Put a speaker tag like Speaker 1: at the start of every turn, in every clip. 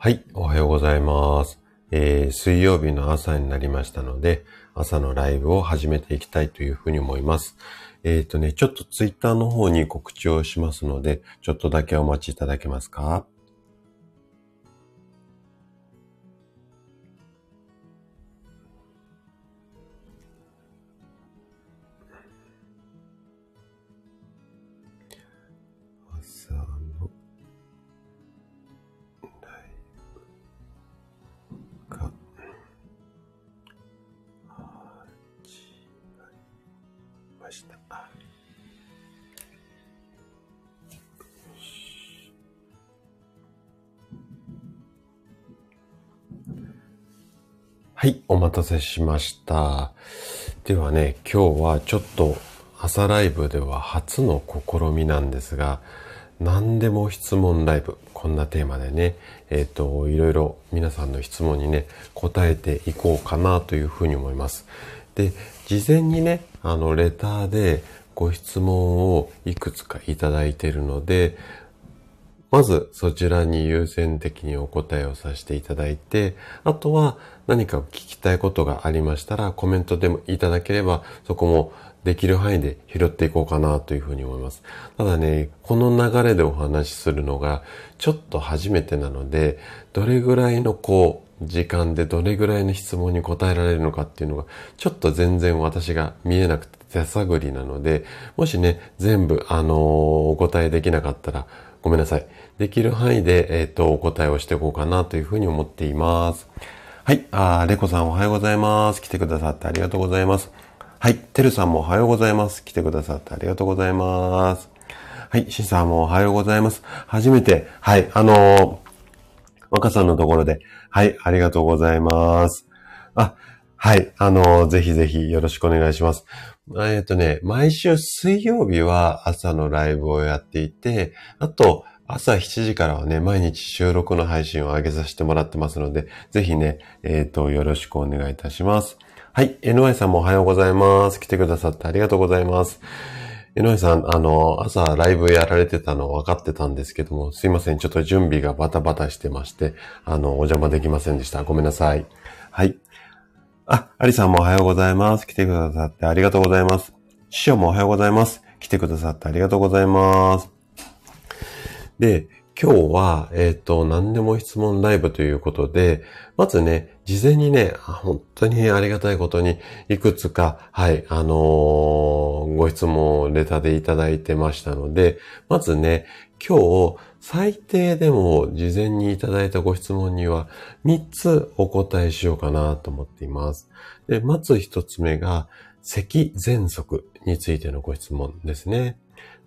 Speaker 1: はい、おはようございます。えー、水曜日の朝になりましたので、朝のライブを始めていきたいというふうに思います。えっ、ー、とね、ちょっとツイッターの方に告知をしますので、ちょっとだけお待ちいただけますか？せしました。ではね、今日はちょっと朝ライブでは初の試みなんですが、何でも質問ライブ、こんなテーマでね、えっ、ー、と、いろいろ皆さんの質問にね、答えていこうかなというふうに思います。で、事前にね、あの、レターでご質問をいくつかいただいているので、まずそちらに優先的にお答えをさせていただいて、あとは何か聞きたいことがありましたらコメントでもいただければそこもできる範囲で拾っていこうかなというふうに思います。ただね、この流れでお話しするのがちょっと初めてなので、どれぐらいのこう、時間でどれぐらいの質問に答えられるのかっていうのが、ちょっと全然私が見えなくて手探りなので、もしね、全部、あのー、お答えできなかったら、ごめんなさい。できる範囲で、えっ、ー、と、お答えをしていこうかなというふうに思っています。はい。あレコさんおはようございます。来てくださってありがとうございます。はい。てるさんもおはようございます。来てくださってありがとうございます。はい。しんさんもおはようございます。初めて、はい。あのー、若さんのところで、はい。ありがとうございます。あ、はい。あのー、ぜひぜひよろしくお願いします。えっ、とね、毎週水曜日は朝のライブをやっていて、あと、朝7時からはね、毎日収録の配信を上げさせてもらってますので、ぜひね、えっ、ー、と、よろしくお願いいたします。はい、NY さんもおはようございます。来てくださってありがとうございます。NY さん、あの、朝ライブやられてたの分かってたんですけども、すいません、ちょっと準備がバタバタしてまして、あの、お邪魔できませんでした。ごめんなさい。はい。あ、アリさんもおはようございます。来てくださってありがとうございます。師匠もおはようございます。来てくださってありがとうございます。で、今日は、えっ、ー、と、何でも質問ライブということで、まずね、事前にね、本当にありがたいことに、いくつか、はい、あのー、ご質問をレターでいただいてましたので、まずね、今日、最低でも事前にいただいたご質問には3つお答えしようかなと思っています。で、まず1つ目が、咳喘息についてのご質問ですね。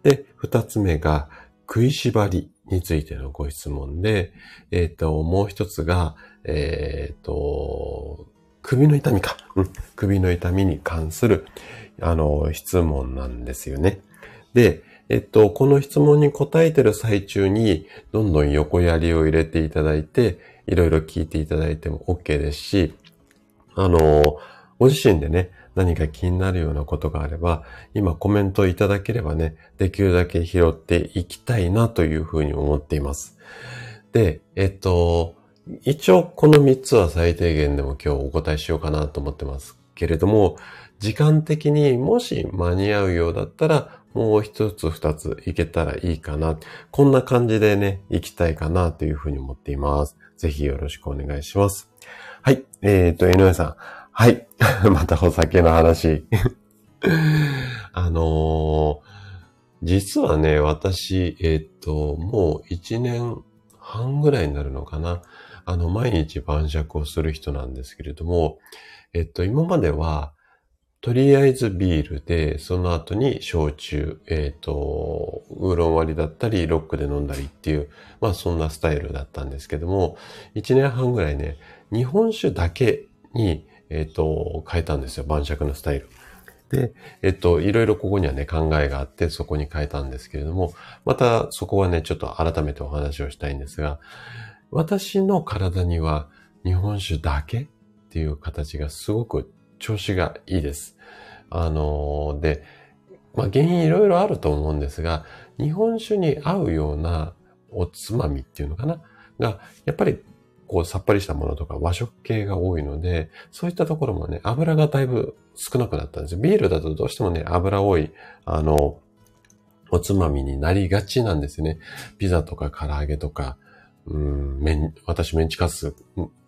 Speaker 1: で、2つ目が、食いしばりについてのご質問で、えっ、ー、と、もう一つが、えっ、ー、と、首の痛みか、うん。首の痛みに関する、あの、質問なんですよね。で、えっと、この質問に答えてる最中に、どんどん横やりを入れていただいて、いろいろ聞いていただいても OK ですし、あの、ご自身でね、何か気になるようなことがあれば、今コメントいただければね、できるだけ拾っていきたいなというふうに思っています。で、えっと、一応この3つは最低限でも今日お答えしようかなと思ってますけれども、時間的にもし間に合うようだったら、もう一つ二ついけたらいいかな。こんな感じでね、行きたいかなというふうに思っています。ぜひよろしくお願いします。はい。えっ、ー、と、井上さん。はい。またお酒の話。あのー、実はね、私、えっ、と、もう一年半ぐらいになるのかな。あの、毎日晩酌をする人なんですけれども、えっと、今までは、とりあえずビールで、その後に焼酎、えっ、ー、と、ウーロン割りだったり、ロックで飲んだりっていう、まあそんなスタイルだったんですけども、1年半ぐらいね、日本酒だけに、えっ、ー、と、変えたんですよ、晩酌のスタイル。で、えっと、いろいろここにはね、考えがあって、そこに変えたんですけれども、またそこはね、ちょっと改めてお話をしたいんですが、私の体には日本酒だけっていう形がすごく調子がいいです。あのー、で、まあ、原因いろいろあると思うんですが、日本酒に合うようなおつまみっていうのかな？が、やっぱり構さっぱりしたものとか和食系が多いので、そういったところもね、油がだいぶ少なくなったんですよ。ビールだとどうしてもね、油多い、あの、おつまみになりがちなんですね。ピザとか唐揚げとか、うん、麺、私メンチカツ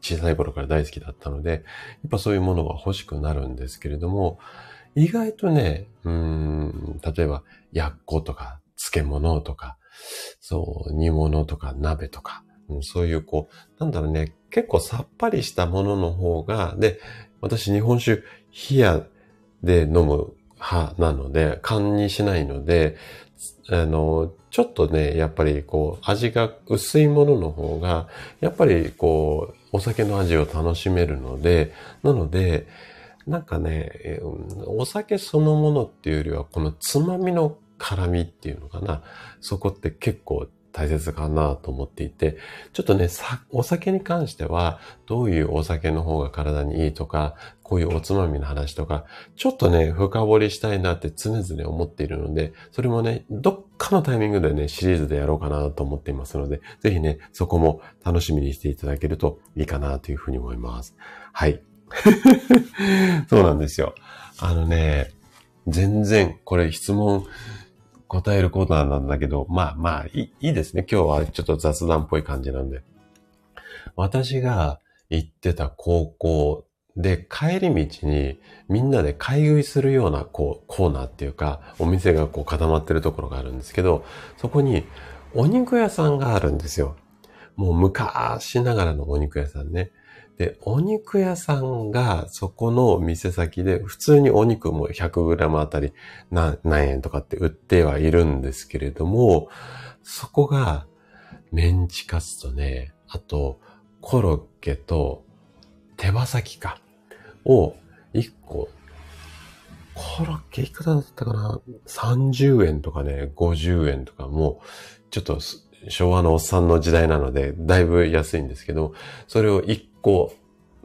Speaker 1: 小さい頃から大好きだったので、やっぱそういうものが欲しくなるんですけれども、意外とね、うん、例えば、やっことか、漬物とか、そう、煮物とか鍋とか、うん、そういうこう、なんだろうね、結構さっぱりしたものの方が、で、私日本酒、冷やで飲む派なので、缶にしないので、あの、ちょっとね、やっぱりこう、味が薄いものの方が、やっぱりこう、お酒の味を楽しめるので、なので、なんかね、お酒そのものっていうよりは、このつまみの辛みっていうのかな。そこって結構大切かなと思っていて、ちょっとね、お酒に関しては、どういうお酒の方が体にいいとか、こういうおつまみの話とか、ちょっとね、深掘りしたいなって常々思っているので、それもね、どっかのタイミングでね、シリーズでやろうかなと思っていますので、ぜひね、そこも楽しみにしていただけるといいかなというふうに思います。はい。そうなんですよ。あのね、全然、これ質問、答えるコーナーなんだけど、まあまあいい、いですね。今日はちょっと雑談っぽい感じなんで。私が行ってた高校で帰り道にみんなで買い食いするようなこうコーナーっていうかお店がこう固まってるところがあるんですけど、そこにお肉屋さんがあるんですよ。もう昔ながらのお肉屋さんね。で、お肉屋さんがそこの店先で普通にお肉も 100g あたり何円とかって売ってはいるんですけれども、そこがメンチカツとね、あとコロッケと手羽先かを1個コロッケいくらだったかな ?30 円とかね、50円とかも、ちょっと昭和のおっさんの時代なので、だいぶ安いんですけど、それを1個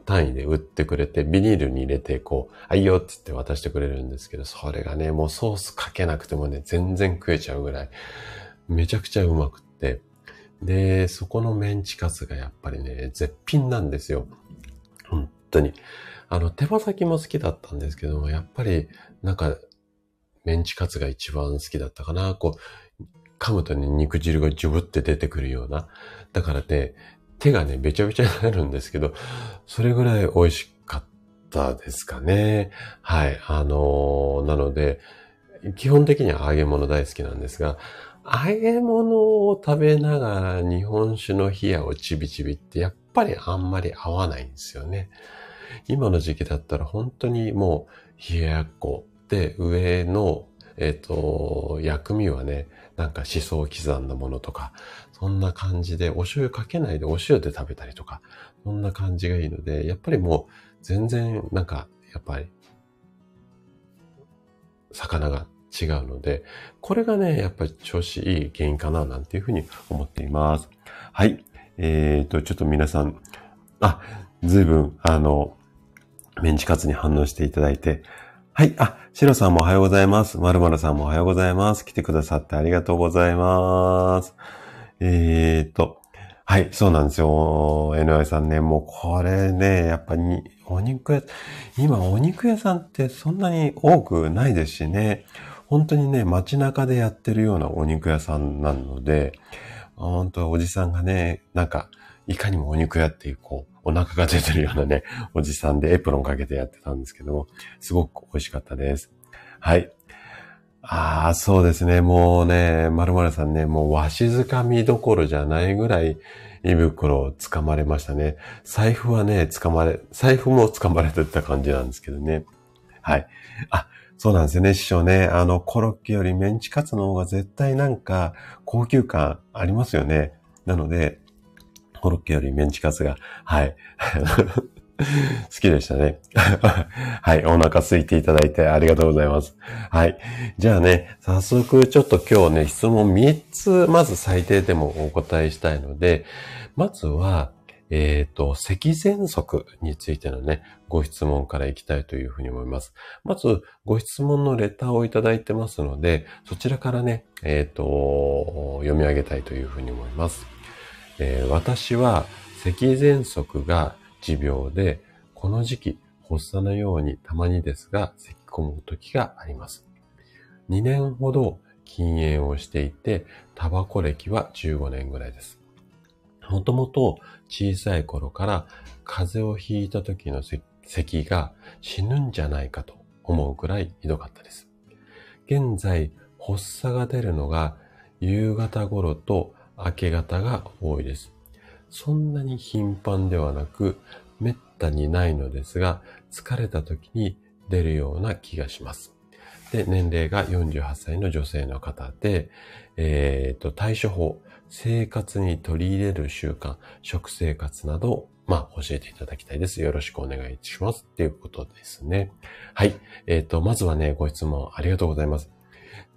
Speaker 1: 単位で売ってくれて、ビニールに入れて、こう、あ、いいよって言って渡してくれるんですけど、それがね、もうソースかけなくてもね、全然食えちゃうぐらい、めちゃくちゃうまくって、で、そこのメンチカツがやっぱりね、絶品なんですよ。本当に。あの、手羽先も好きだったんですけども、やっぱり、なんか、メンチカツが一番好きだったかな。こう、噛むとね、肉汁がジュブって出てくるような。だからね、手がね、べちゃべちゃになるんですけど、それぐらい美味しかったですかね。はい。あのー、なので、基本的には揚げ物大好きなんですが、揚げ物を食べながら日本酒の冷やをちびちびってやっぱりあんまり合わないんですよね。今の時期だったら本当にもう冷ややっこで上のえっ、と、薬味はね、なんか思想刻んだものとか、そんな感じで、お醤油かけないでお塩で食べたりとか、そんな感じがいいので、やっぱりもう全然なんか、やっぱり、魚が違うので、これがね、やっぱり調子いい原因かな、なんていうふうに思っています。はい。えっ、ー、と、ちょっと皆さん、あ、ずいぶん、あの、メンチカツに反応していただいて、はい。あ、シロさんもおはようございます。まるまるさんもおはようございます。来てくださってありがとうございます。えー、っと、はい、そうなんですよ。NY さんね、もうこれね、やっぱりお肉屋、今お肉屋さんってそんなに多くないですしね、本当にね、街中でやってるようなお肉屋さんなので、本当はおじさんがね、なんか、いかにもお肉屋っていう、こう、お腹が出てるようなね、おじさんでエプロンかけてやってたんですけども、すごく美味しかったです。はい。ああ、そうですね。もうね、まるまるさんね、もうわしづかみどころじゃないぐらい胃袋を掴まれましたね。財布はね、掴まれ、財布も掴まれてた感じなんですけどね。はい。あ、そうなんですよね、師匠ね。あの、コロッケよりメンチカツの方が絶対なんか高級感ありますよね。なので、コロッケよりメンチカツが、はい。好きでしたね。はい。お腹空いていただいてありがとうございます。はい。じゃあね、早速ちょっと今日ね、質問3つ、まず最低でもお答えしたいので、まずは、えっ、ー、と、咳喘息についてのね、ご質問からいきたいというふうに思います。まず、ご質問のレターをいただいてますので、そちらからね、えっ、ー、と、読み上げたいというふうに思います。えー、私は咳喘息が持病で、この時期、発作のようにたまにですが、咳き込む時があります。2年ほど禁煙をしていて、タバコ歴は15年ぐらいです。もともと小さい頃から風邪をひいた時の咳が死ぬんじゃないかと思うくらいひどかったです。現在、発作が出るのが夕方頃と明け方が多いです。そんなに頻繁ではなく、めったにないのですが、疲れた時に出るような気がします。で、年齢が48歳の女性の方で、えっ、ー、と、対処法、生活に取り入れる習慣、食生活などまあ、教えていただきたいです。よろしくお願いします。っていうことですね。はい。えっ、ー、と、まずはね、ご質問ありがとうございます。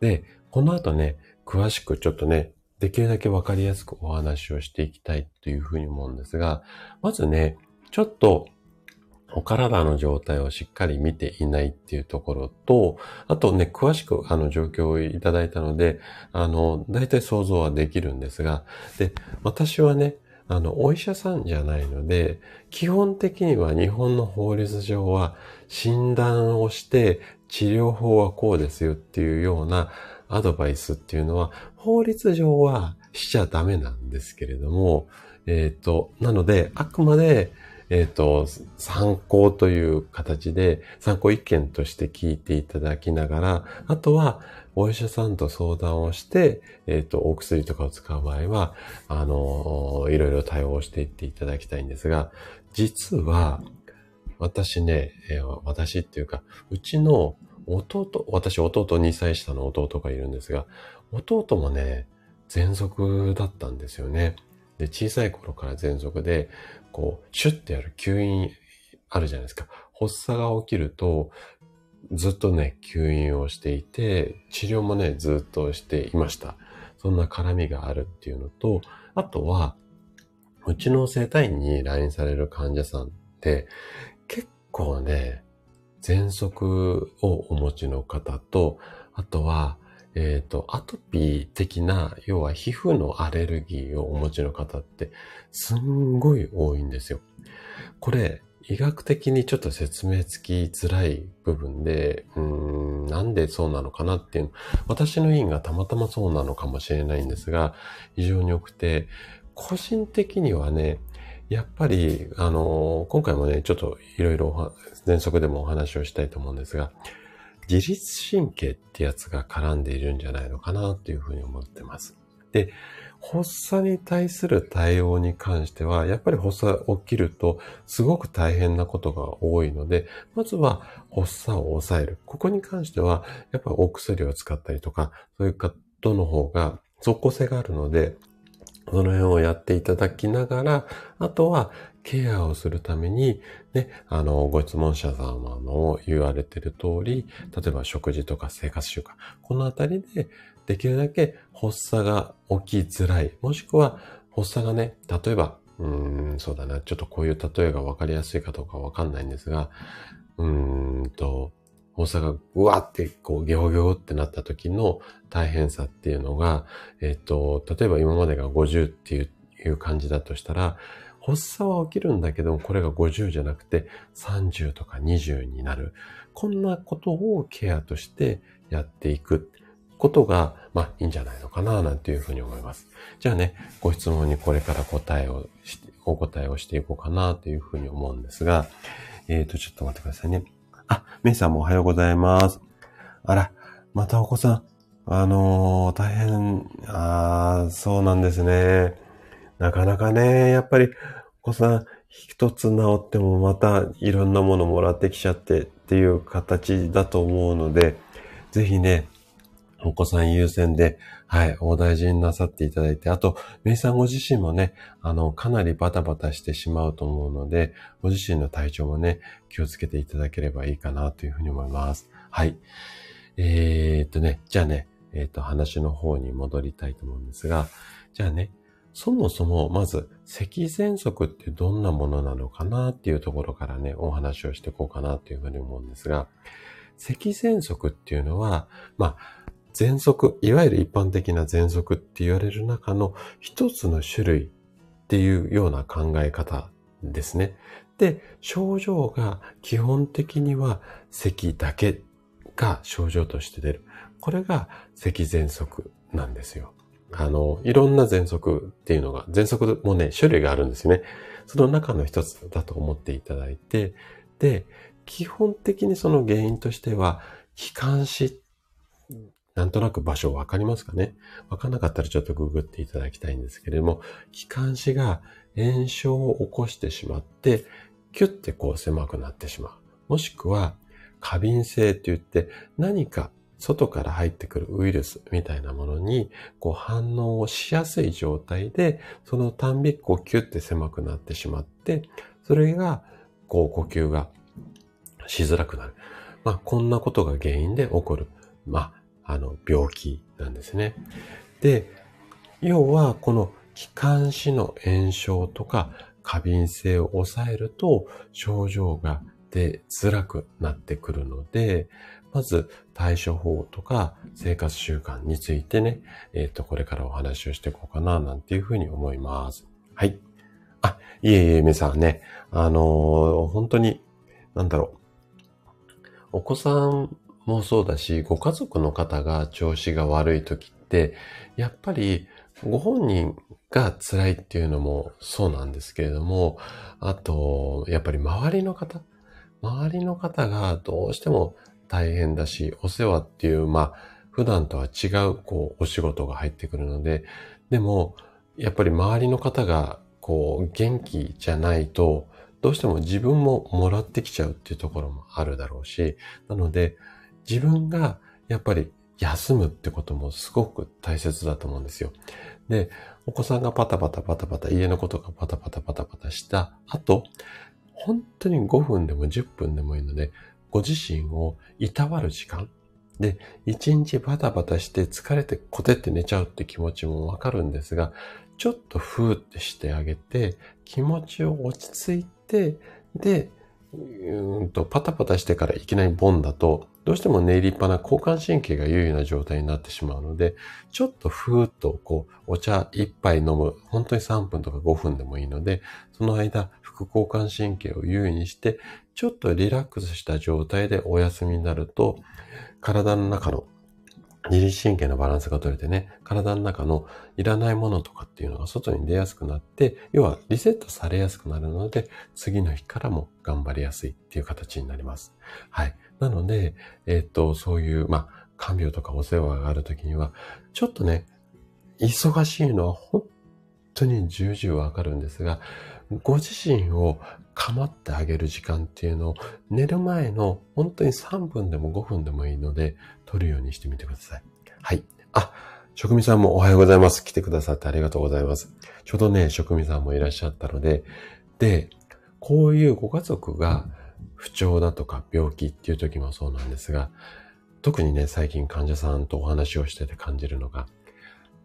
Speaker 1: で、この後ね、詳しくちょっとね、できるだけわかりやすくお話をしていきたいというふうに思うんですが、まずね、ちょっとお体の状態をしっかり見ていないっていうところと、あとね、詳しくあの状況をいただいたので、あの、大体想像はできるんですが、で、私はね、あの、お医者さんじゃないので、基本的には日本の法律上は診断をして治療法はこうですよっていうようなアドバイスっていうのは法律上はしちゃダメなんですけれども、えっ、ー、と、なので、あくまでえっ、ー、と、参考という形で、参考意見として聞いていただきながら、あとは、お医者さんと相談をして、えっ、ー、と、お薬とかを使う場合は、あの、いろいろ対応していっていただきたいんですが、実は、私ね、えー、私っていうか、うちの弟、私弟2歳下の弟がいるんですが、弟もね、喘息だったんですよね。で、小さい頃から喘息で、こう、シュッてやる吸引あるじゃないですか。発作が起きると、ずっとね、吸引をしていて、治療もね、ずっとしていました。そんな絡みがあるっていうのと、あとは、うちの生体院に来院される患者さんって、結構ね、喘息をお持ちの方と、あとは、えっ、ー、と、アトピー的な、要は皮膚のアレルギーをお持ちの方って、すんごい多いんですよ。これ、医学的にちょっと説明つきづらい部分で、うーん、なんでそうなのかなっていう、私の院がたまたまそうなのかもしれないんですが、非常に多くて、個人的にはね、やっぱり、あの、今回もね、ちょっといろいろ喘息でもお話をしたいと思うんですが、自律神経ってやつが絡んでいるんじゃないのかなっていうふうに思ってます。で、発作に対する対応に関しては、やっぱり発作起きるとすごく大変なことが多いので、まずは発作を抑える。ここに関しては、やっぱりお薬を使ったりとか、そういうことの方が即効性があるので、その辺をやっていただきながら、あとはケアをするために、ね、あの、ご質問者様の言われてる通り、例えば食事とか生活習慣、このあたりでできるだけ発作が起きづらい、もしくは発作がね、例えば、うーん、そうだな、ちょっとこういう例えがわかりやすいかどうかわかんないんですが、うーんと、発作がうわってこうギョギョってなった時の大変さっていうのが、えっ、と、例えば今までが50っていう感じだとしたら、発作は起きるんだけど、これが50じゃなくて30とか20になる。こんなことをケアとしてやっていくことが、まあいいんじゃないのかな、なんていうふうに思います。じゃあね、ご質問にこれから答えをし、お答えをしていこうかな、というふうに思うんですが、えっ、ー、と、ちょっと待ってくださいね。あ、メイさんもおはようございます。あら、またお子さん。あのー、大変、ああ、そうなんですね。なかなかね、やっぱり、お子さん、一つ治ってもまたいろんなものもらってきちゃってっていう形だと思うので、ぜひね、お子さん優先で、はい、お大事になさっていただいて、あと、メイさんご自身もね、あの、かなりバタバタしてしまうと思うので、ご自身の体調もね、気をつけていただければいいかなというふうに思います。はい。えー、っとね、じゃあね、えー、と、話の方に戻りたいと思うんですが、じゃあね、そもそも、まず、咳喘息ってどんなものなのかなっていうところからね、お話をしていこうかなというふうに思うんですが、咳喘息っていうのは、まあ、喘息、いわゆる一般的な喘息って言われる中の一つの種類っていうような考え方ですね。で、症状が基本的には咳だけが症状として出る。これが咳喘息なんですよ。あの、いろんな喘息っていうのが、喘息もね、種類があるんですよね。その中の一つだと思っていただいて、で、基本的にその原因としては、気管支、なんとなく場所わかりますかね？わかんなかったらちょっとググっていただきたいんですけれども、気管支が炎症を起こしてしまって、キュッてこう狭くなってしまう。もしくは、過敏性って言って何か外から入ってくるウイルスみたいなものにこう反応をしやすい状態で、そのたんびこうキュッて狭くなってしまって、それがこう呼吸がしづらくなる。まあこんなことが原因で起こる、まああの病気なんですね。で、要はこの気管支の炎症とか過敏性を抑えると症状が出づらくなってくるので、まず対処法とか生活習慣についてね、えっ、ー、と、これからお話をしていこうかな、なんていうふうに思います。はい。あ、いえいえ、皆さんね、あのー、本当に、なんだろう。お子さんもそうだし、ご家族の方が調子が悪い時って、やっぱりご本人が辛いっていうのもそうなんですけれども、あと、やっぱり周りの方、周りの方がどうしても大変だし、お世話っていう、まあ、普段とは違う、こう、お仕事が入ってくるので、でも、やっぱり周りの方が、こう、元気じゃないと、どうしても自分ももらってきちゃうっていうところもあるだろうし、なので、自分がやっぱり休むってこともすごく大切だと思うんですよ。で、お子さんがパタパタパタパタ、家のことがパタパタパタパタした後、本当に5分でも10分でもいいので、ご自身をいたわる時間。で、一日バタバタして疲れてコテって寝ちゃうって気持ちもわかるんですが、ちょっとふーってしてあげて、気持ちを落ち着いて、で、うんとパタパタしてからいきなりボンだと、どうしても寝入りっぱな交感神経が優位な状態になってしまうので、ちょっとふーっとこう、お茶一杯飲む、本当に3分とか5分でもいいので、その間、副交感神経を優位にして、ちょっとリラックスした状態でお休みになると、体の中の自律神経のバランスが取れてね、体の中のいらないものとかっていうのが外に出やすくなって、要はリセットされやすくなるので、次の日からも頑張りやすいっていう形になります。はい。なので、えっ、と、そういう、まあ、看病とかお世話があるときには、ちょっとね、忙しいのは本当に重々わかるんですが、ご自身を構ってあげる時間っていうのを寝る前の本当に3分でも5分でもいいので取るようにしてみてください。はい。あ、職味さんもおはようございます。来てくださってありがとうございます。ちょうどね、職味さんもいらっしゃったので、で、こういうご家族が不調だとか病気っていう時もそうなんですが、特にね、最近患者さんとお話をしてて感じるのが、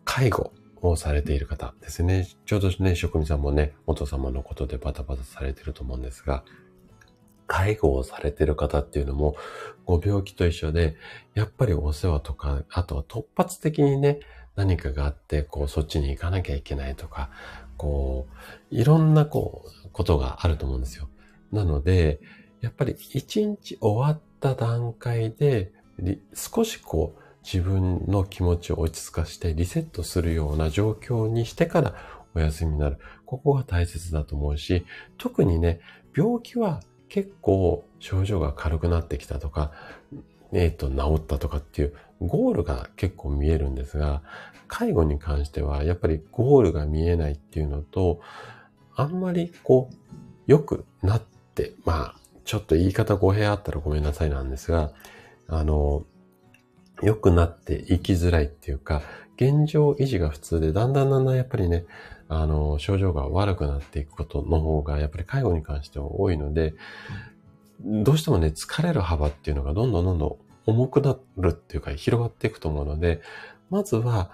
Speaker 1: 介護をされている方ですね。ちょうどね、職人さんもね、元様のことでバタバタされてると思うんですが、介護をされてる方っていうのも、ご病気と一緒で、やっぱりお世話とか、あとは突発的にね、何かがあって、こう、そっちに行かなきゃいけないとか、こう、いろんな、こう、ことがあると思うんですよ。なので、やっぱり一日終わった段階で、少しこう、自分の気持ちを落ち着かしてリセットするような状況にしてからお休みになる。ここが大切だと思うし、特にね、病気は結構症状が軽くなってきたとか、えっ、ー、と、治ったとかっていうゴールが結構見えるんですが、介護に関してはやっぱりゴールが見えないっていうのと、あんまりこう、良くなって、まあ、ちょっと言い方語弊あったらごめんなさいなんですが、あの、良くなっていきづらいっていうか、現状維持が普通で、だんだんだんだんやっぱりね、あの、症状が悪くなっていくことの方が、やっぱり介護に関しては多いので、どうしてもね、疲れる幅っていうのがどんどんどんどん重くなるっていうか、広がっていくと思うので、まずは、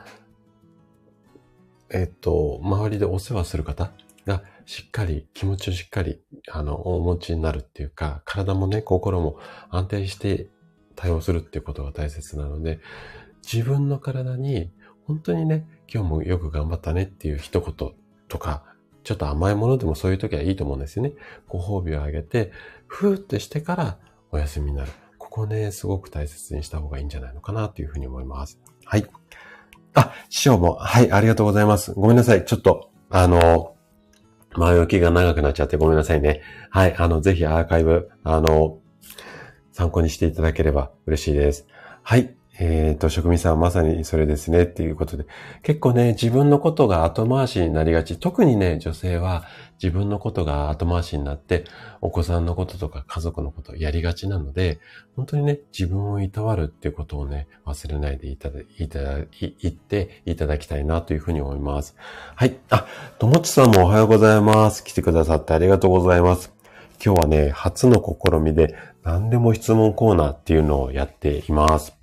Speaker 1: えっと、周りでお世話する方がしっかり、気持ちをしっかり、あの、お持ちになるっていうか、体もね、心も安定して対応するっていうことが大切なので、自分の体に本当にね、今日もよく頑張ったねっていう一言とか、ちょっと甘いものでもそういう時はいいと思うんですよね。ご褒美をあげて、ふーってしてからお休みになる。ここね、すごく大切にした方がいいんじゃないのかなというふうに思います。はい。あ、師匠も、はい、ありがとうございます。ごめんなさい。ちょっと、あの、前置きが長くなっちゃってごめんなさいね。はい、あの、ぜひアーカイブ、あの、参考にしていただければ嬉しいです。はい。えっ、ー、と、職人さんはまさにそれですねっていうことで、結構ね、自分のことが後回しになりがち。特にね、女性は自分のことが後回しになって、お子さんのこととか家族のことをやりがちなので、本当にね、自分をいたわるっていうことをね、忘れないでいただ、いただ、言っていただきたいなというふうに思います。はい。あ、ともちさんもおはようございます。来てくださってありがとうございます。今日はね、初の試みで何でも質問コーナーっていうのをやっています。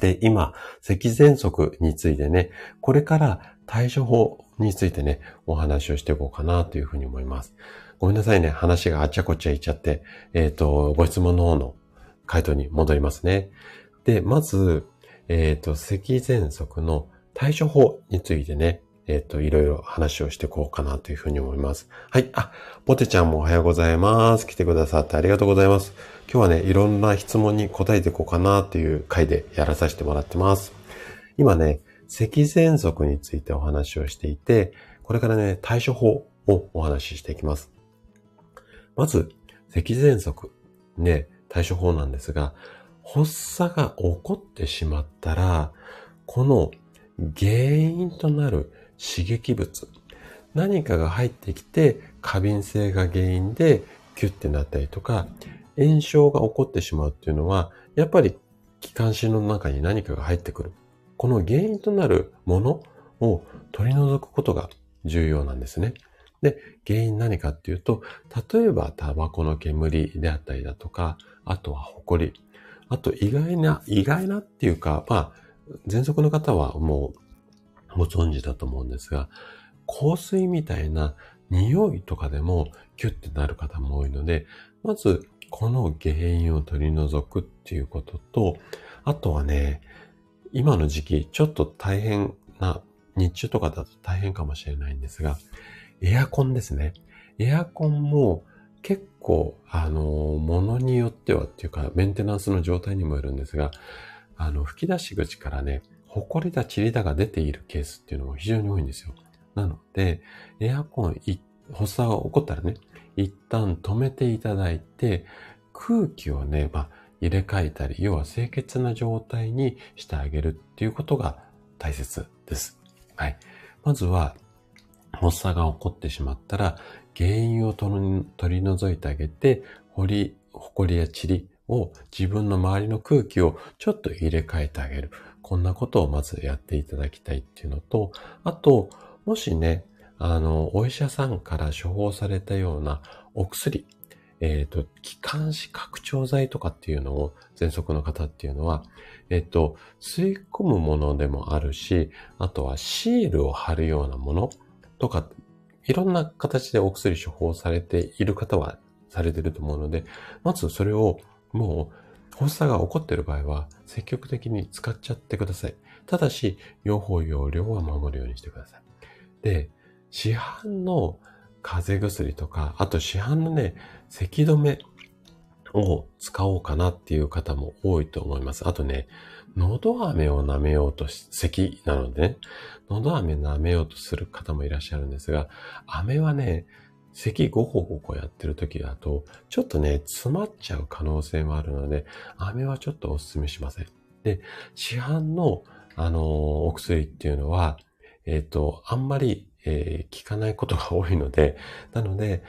Speaker 1: で、今、咳喘息についてね、これから対処法についてね、お話をしていこうかなというふうに思います。ごめんなさいね。話があっちゃこっちゃいっちゃって、えっ、ー、と、ご質問の方の回答に戻りますね。で、まず、えっ、ー、と、咳喘息の対処法についてね、えっ、と、いろいろ話をしていこうかなというふうに思います。はい。あ、ポテちゃんもおはようございます。来てくださってありがとうございます。今日はね、いろんな質問に答えていこうかなっていう回でやらさせてもらってます。今ね、咳喘息についてお話をしていて、これからね、対処法をお話ししていきます。まず、咳喘息。ね、対処法なんですが、発作が起こってしまったら、この原因となる刺激物、何かが入ってきて過敏性が原因でキュッてなったりとか、炎症が起こってしまうっていうのは、やっぱり気管支の中に何かが入ってくる。この原因となるものを取り除くことが重要なんですね。で、原因何かっていうと、例えばタバコの煙であったりだとか、あとは埃。あと意外な、意外なっていうか、まあ、喘息の方はもうご存知だと思うんですが、香水みたいな匂いとかでもキュッてなる方も多いので、まずこの原因を取り除くっていうことと、あとはね、今の時期、ちょっと大変な、日中とかだと大変かもしれないんですが、エアコンですね。エアコンも結構、あの、ものによってはっていうか、メンテナンスの状態にもよるんですが、あの、吹き出し口からね、埃だ、塵だが出ているケースっていうのも非常に多いんですよ。なので、エアコン、発作が起こったらね、一旦止めていただいて、空気をね、まあ、入れ替えたり、要は清潔な状態にしてあげるっていうことが大切です。はい。まずは、発作が起こってしまったら、原因を取り除いてあげて、ほり、ほこりや塵を自分の周りの空気をちょっと入れ替えてあげる。こんなことをまずやっていただきたいっていうのと、あと、もしね、あの、お医者さんから処方されたようなお薬、えっ、ー、と、気管支拡張剤とかっていうのを、喘息の方っていうのは、えっ、ー、と、吸い込むものでもあるし、あとはシールを貼るようなものとか、いろんな形でお薬処方されている方はされてると思うので、まずそれをもう発作が起こっている場合は積極的に使っちゃってください。ただし、用法用量は守るようにしてください。で、市販の風邪薬とか、あと市販のね、咳止めを使おうかなっていう方も多いと思います。あとね、喉飴を舐めようとし、咳なのでね、喉飴舐めようとする方もいらっしゃるんですが、飴はね、咳ごほごほやってる時だと、ちょっとね、詰まっちゃう可能性もあるので、飴はちょっとお勧めしません。で、市販の、あのー、お薬っていうのは、えっ、ー、と、あんまりえー、聞かないことが多いので、なので、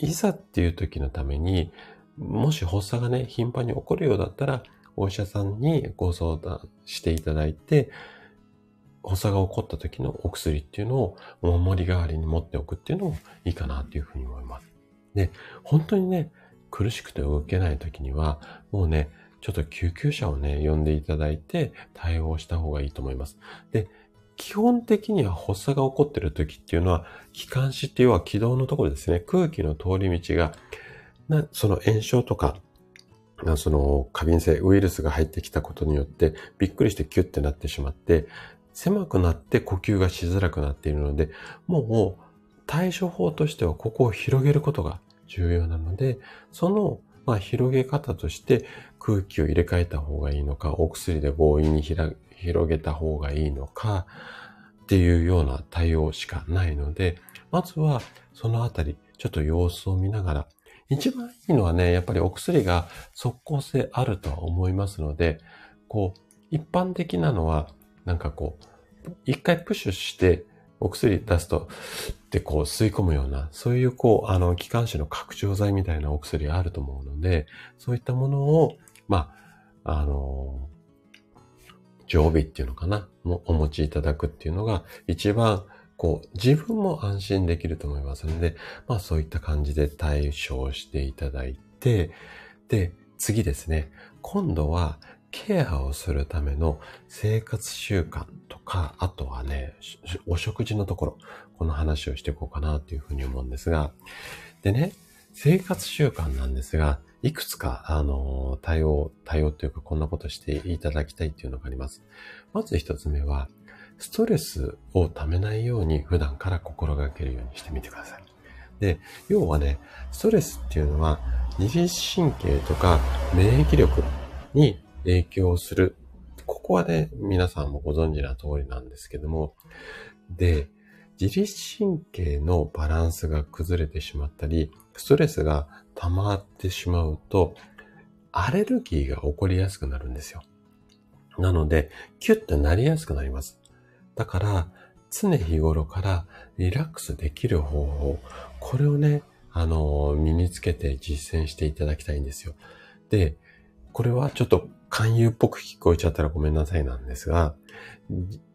Speaker 1: いざっていう時のために、もし発作がね、頻繁に起こるようだったら、お医者さんにご相談していただいて、発作が起こった時のお薬っていうのをお守り代わりに持っておくっていうのもいいかなっていうふうに思います。で、本当にね、苦しくて動けない時には、もうね、ちょっと救急車をね、呼んでいただいて対応した方がいいと思います。で、基本的には発作が起こってる時っていうのは、気管支っていうのは気道のところですね。空気の通り道が、なその炎症とか、その過敏性ウイルスが入ってきたことによってびっくりしてキュッてなってしまって、狭くなって呼吸がしづらくなっているので、もう対処法としてはここを広げることが重要なので、その、まあ、広げ方として空気を入れ替えた方がいいのか、お薬で強引に広げた方がいいのか、っていうような対応しかないので、まずはそのあたり、ちょっと様子を見ながら、一番いいのはね、やっぱりお薬が即効性あるとは思いますので、こう、一般的なのは、なんかこう、一回プッシュして、お薬出すと、ってこう吸い込むような、そういうこう、あの、気管支の拡張剤みたいなお薬あると思うので、そういったものを、まあ、あの、常備っていうのかな、もお持ちいただくっていうのが一番こう、自分も安心できると思いますので、まあそういった感じで対処していただいて、で、次ですね。今度はケアをするための生活習慣とか、あとはね、お食事のところ、この話をしていこうかなというふうに思うんですが、でね、生活習慣なんですが、いくつか、あの、対応、対応というか、こんなことしていただきたいっていうのがあります。まず一つ目は、ストレスをためないように普段から心がけるようにしてみてください。で、要はね、ストレスっていうのは自律神経とか免疫力に影響する。ここはね、皆さんもご存知な通りなんですけども、で、自律神経のバランスが崩れてしまったり、ストレスが溜まってしまうと、アレルギーが起こりやすくなるんですよ。なので、キュッとなりやすくなります。だから、常日頃からリラックスできる方法、これをね、あの、身につけて実践していただきたいんですよ。で、これはちょっと勧誘っぽく聞こえちゃったらごめんなさいなんですが、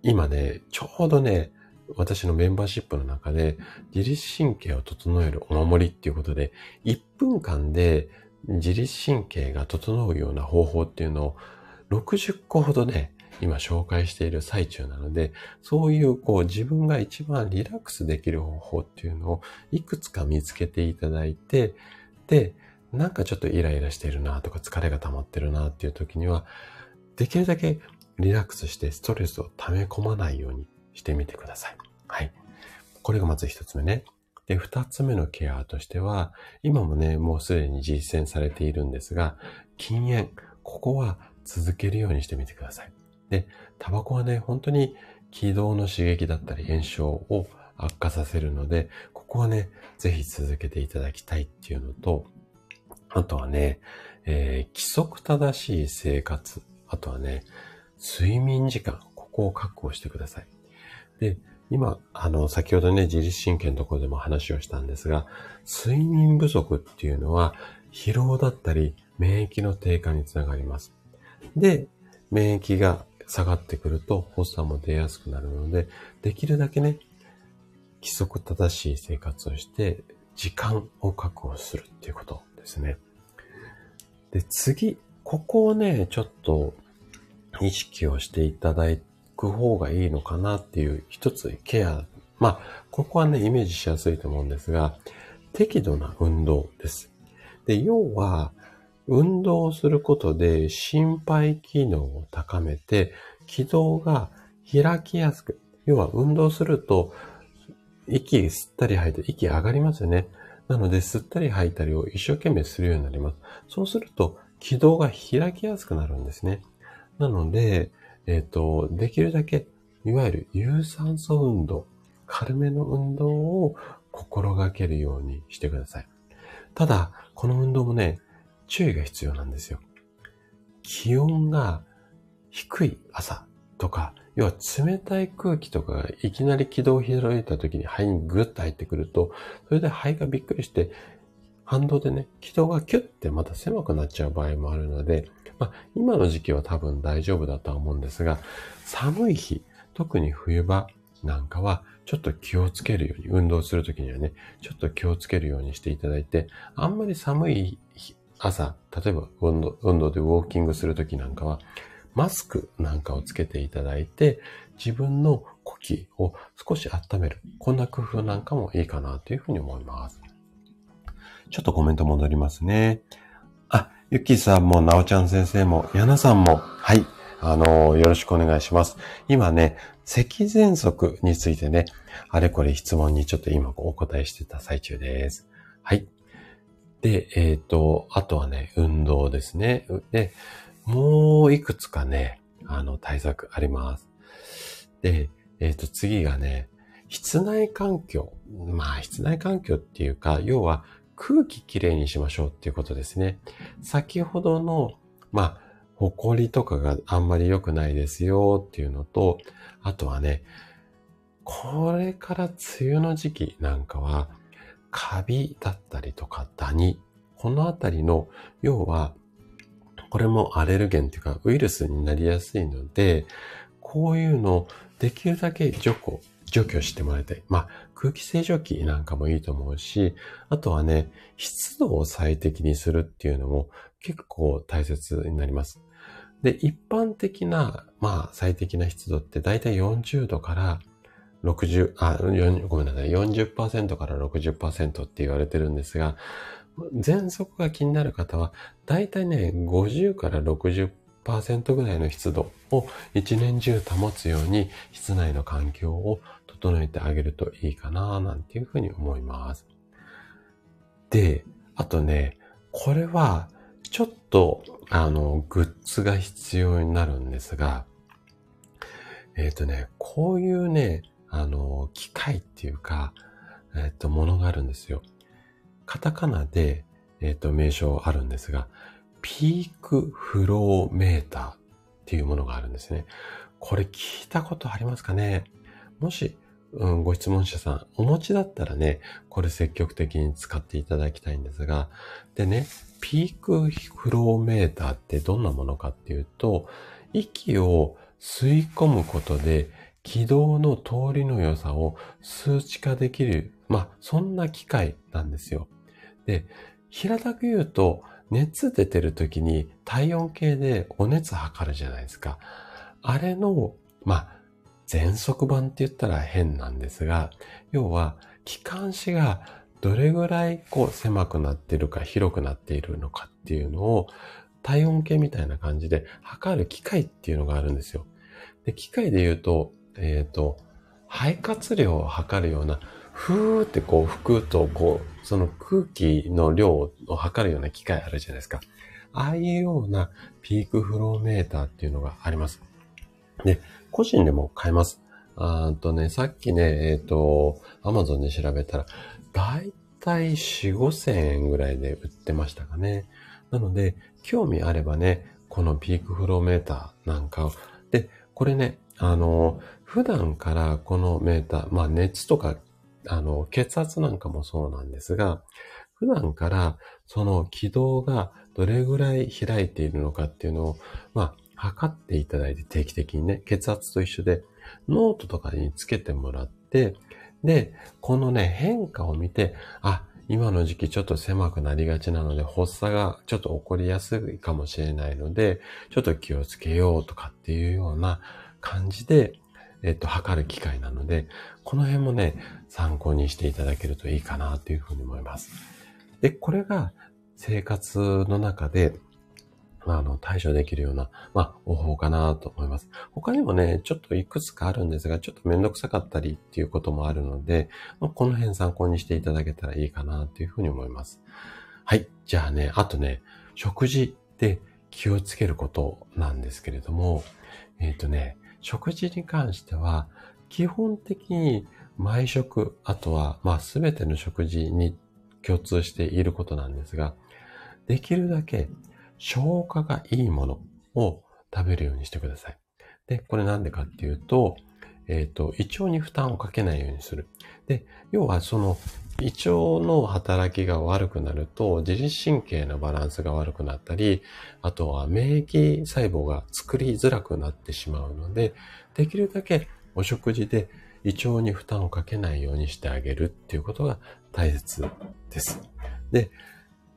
Speaker 1: 今ね、ちょうどね、私のメンバーシップの中で、自律神経を整えるお守りっていうことで、1分間で自律神経が整うような方法っていうのを60個ほどね、今紹介している最中なので、そういうこう自分が一番リラックスできる方法っていうのをいくつか見つけていただいて、で、なんかちょっとイライラしているなとか疲れが溜まってるなっていう時には、できるだけリラックスしてストレスを溜め込まないようにしてみてください。はい。これがまず一つ目ね。で、二つ目のケアとしては、今もね、もうすでに実践されているんですが、禁煙。ここは続けるようにしてみてください。で、タバコはね、本当に気道の刺激だったり炎症を悪化させるので、ここはね、ぜひ続けていただきたいっていうのと、あとはね、えー、規則正しい生活、あとはね、睡眠時間、ここを確保してください。で、今、あの、先ほどね、自律神経のところでも話をしたんですが、睡眠不足っていうのは、疲労だったり、免疫の低下につながります。で、免疫が下がってくると発作も出やすくなるので、できるだけね、規則正しい生活をして、時間を確保するっていうことですね。で、次、ここをね、ちょっと意識をしていただく方がいいのかなっていう一つケア。まあ、ここはね、イメージしやすいと思うんですが、適度な運動です。で、要は、運動をすることで心肺機能を高めて、気道が開きやすく、要は運動すると、息吸ったり吐いて息上がりますよね。なので、吸ったり吐いたりを一生懸命するようになります。そうすると、気道が開きやすくなるんですね。なので、えっ、ー、と、できるだけ、いわゆる有酸素運動、軽めの運動を心がけるようにしてください。ただ、この運動もね、注意が必要なんですよ。気温が低い朝とか、要は冷たい空気とかがいきなり気道を開いた時に肺にグッと入ってくると、それで肺がびっくりして、反動でね、気道がキュッてまた狭くなっちゃう場合もあるので、まあ、今の時期は多分大丈夫だとは思うんですが、寒い日、特に冬場なんかは、ちょっと気をつけるように、運動するときにはね、ちょっと気をつけるようにしていただいて、あんまり寒い朝、例えば運動運動でウォーキングするときなんかは、マスクなんかをつけていただいて、自分の呼吸を少し温める。こんな工夫なんかもいいかなというふうに思います。ちょっとコメント戻りますね。あ、ゆきさんも、なおちゃん先生も、やなさんも、はい、あの、よろしくお願いします。今ね、咳喘息についてね、あれこれ質問にちょっと今お答えしてた最中です。はい。で、えっ、ー、と、あとはね、運動ですね。で、もういくつかね、あの、対策あります。で、えっ、ー、と、次がね、室内環境。まあ、室内環境っていうか、要は空気きれいにしましょうっていうことですね。先ほどの、まあ、埃とかがあんまり良くないですよっていうのと、あとはね、これから梅雨の時期なんかは、カビだったりとかダニ、このあたりの、要は、これもアレルゲンっていうかウイルスになりやすいので、こういうのをできるだけ除去、除去してもらいたい。まあ、空気清浄機なんかもいいと思うし、あとはね、湿度を最適にするっていうのも結構大切になります。で、一般的な、まあ、最適な湿度ってだいたい40度から60、あ、ごめんなさい、40%から60%って言われてるんですが、喘息が気になる方は、だいたいね、50から60%ぐらいの湿度を一年中保つように室内の環境を整えてあげるといいかな、なんていうふうに思います。で、あとね、これはちょっと、あの、グッズが必要になるんですが、えっ、ー、とね、こういうね、あの、機械っていうか、えっ、ー、と、ものがあるんですよ。カタカナで、えっ、ー、と、名称あるんですが、ピークフローメーターっていうものがあるんですね。これ聞いたことありますかね？もし、うん、ご質問者さん、お持ちだったらね、これ積極的に使っていただきたいんですが、でね、ピークフローメーターってどんなものかっていうと、息を吸い込むことで軌道の通りの良さを数値化できる、まあ、そんな機械なんですよ。で、平たく言うと、熱出てる時に体温計でお熱測るじゃないですか。あれの、まあ、全速版って言ったら変なんですが、要は、気管支がどれぐらいこう狭くなってるか広くなっているのかっていうのを体温計みたいな感じで測る機械っていうのがあるんですよ。で、機械で言うと、えっ、ー、と、肺活量を測るような、ふーってこう吹くと、こう、その空気の量を測るような機械あるじゃないですか。ああいうようなピークフローメーターっていうのがあります。で、個人でも買えます。あとね、さっきね、えっ、ー、と、アマゾンで調べたら、だいたい4、5千円ぐらいで売ってましたかね。なので、興味あればね、このピークフローメーターなんかを、で、これね、あの、普段からこのメーター、まあ熱とか、あの、血圧なんかもそうなんですが、普段からその軌道がどれぐらい開いているのかっていうのを、まあ、測っていただいて定期的にね、血圧と一緒でノートとかにつけてもらって、で、このね、変化を見て、あ、今の時期ちょっと狭くなりがちなので、発作がちょっと起こりやすいかもしれないので、ちょっと気をつけようとかっていうような感じで、えっと、測る機会なので、この辺もね、参考にしていただけるといいかなというふうに思います。で、これが生活の中でまあ、あの、対処できるような、まあ、方法かなと思います。他にもね、ちょっといくつかあるんですが、ちょっとめんどくさかったりっていうこともあるので、まあ、この辺参考にしていただけたらいいかなというふうに思います。はい。じゃあね、あとね、食事で気をつけることなんですけれども、えっ、ー、とね、食事に関しては、基本的に毎食、あとは、まあ、すべての食事に共通していることなんですが、できるだけ消化がいいものを食べるようにしてください。で、これなんでかっていうと、えっ、ー、と、胃腸に負担をかけないようにする。で、要はその胃腸の働きが悪くなると、自律神経のバランスが悪くなったり、あとは免疫細胞が作りづらくなってしまうので、できるだけお食事で胃腸に負担をかけないようにしてあげるっていうことが大切です。で、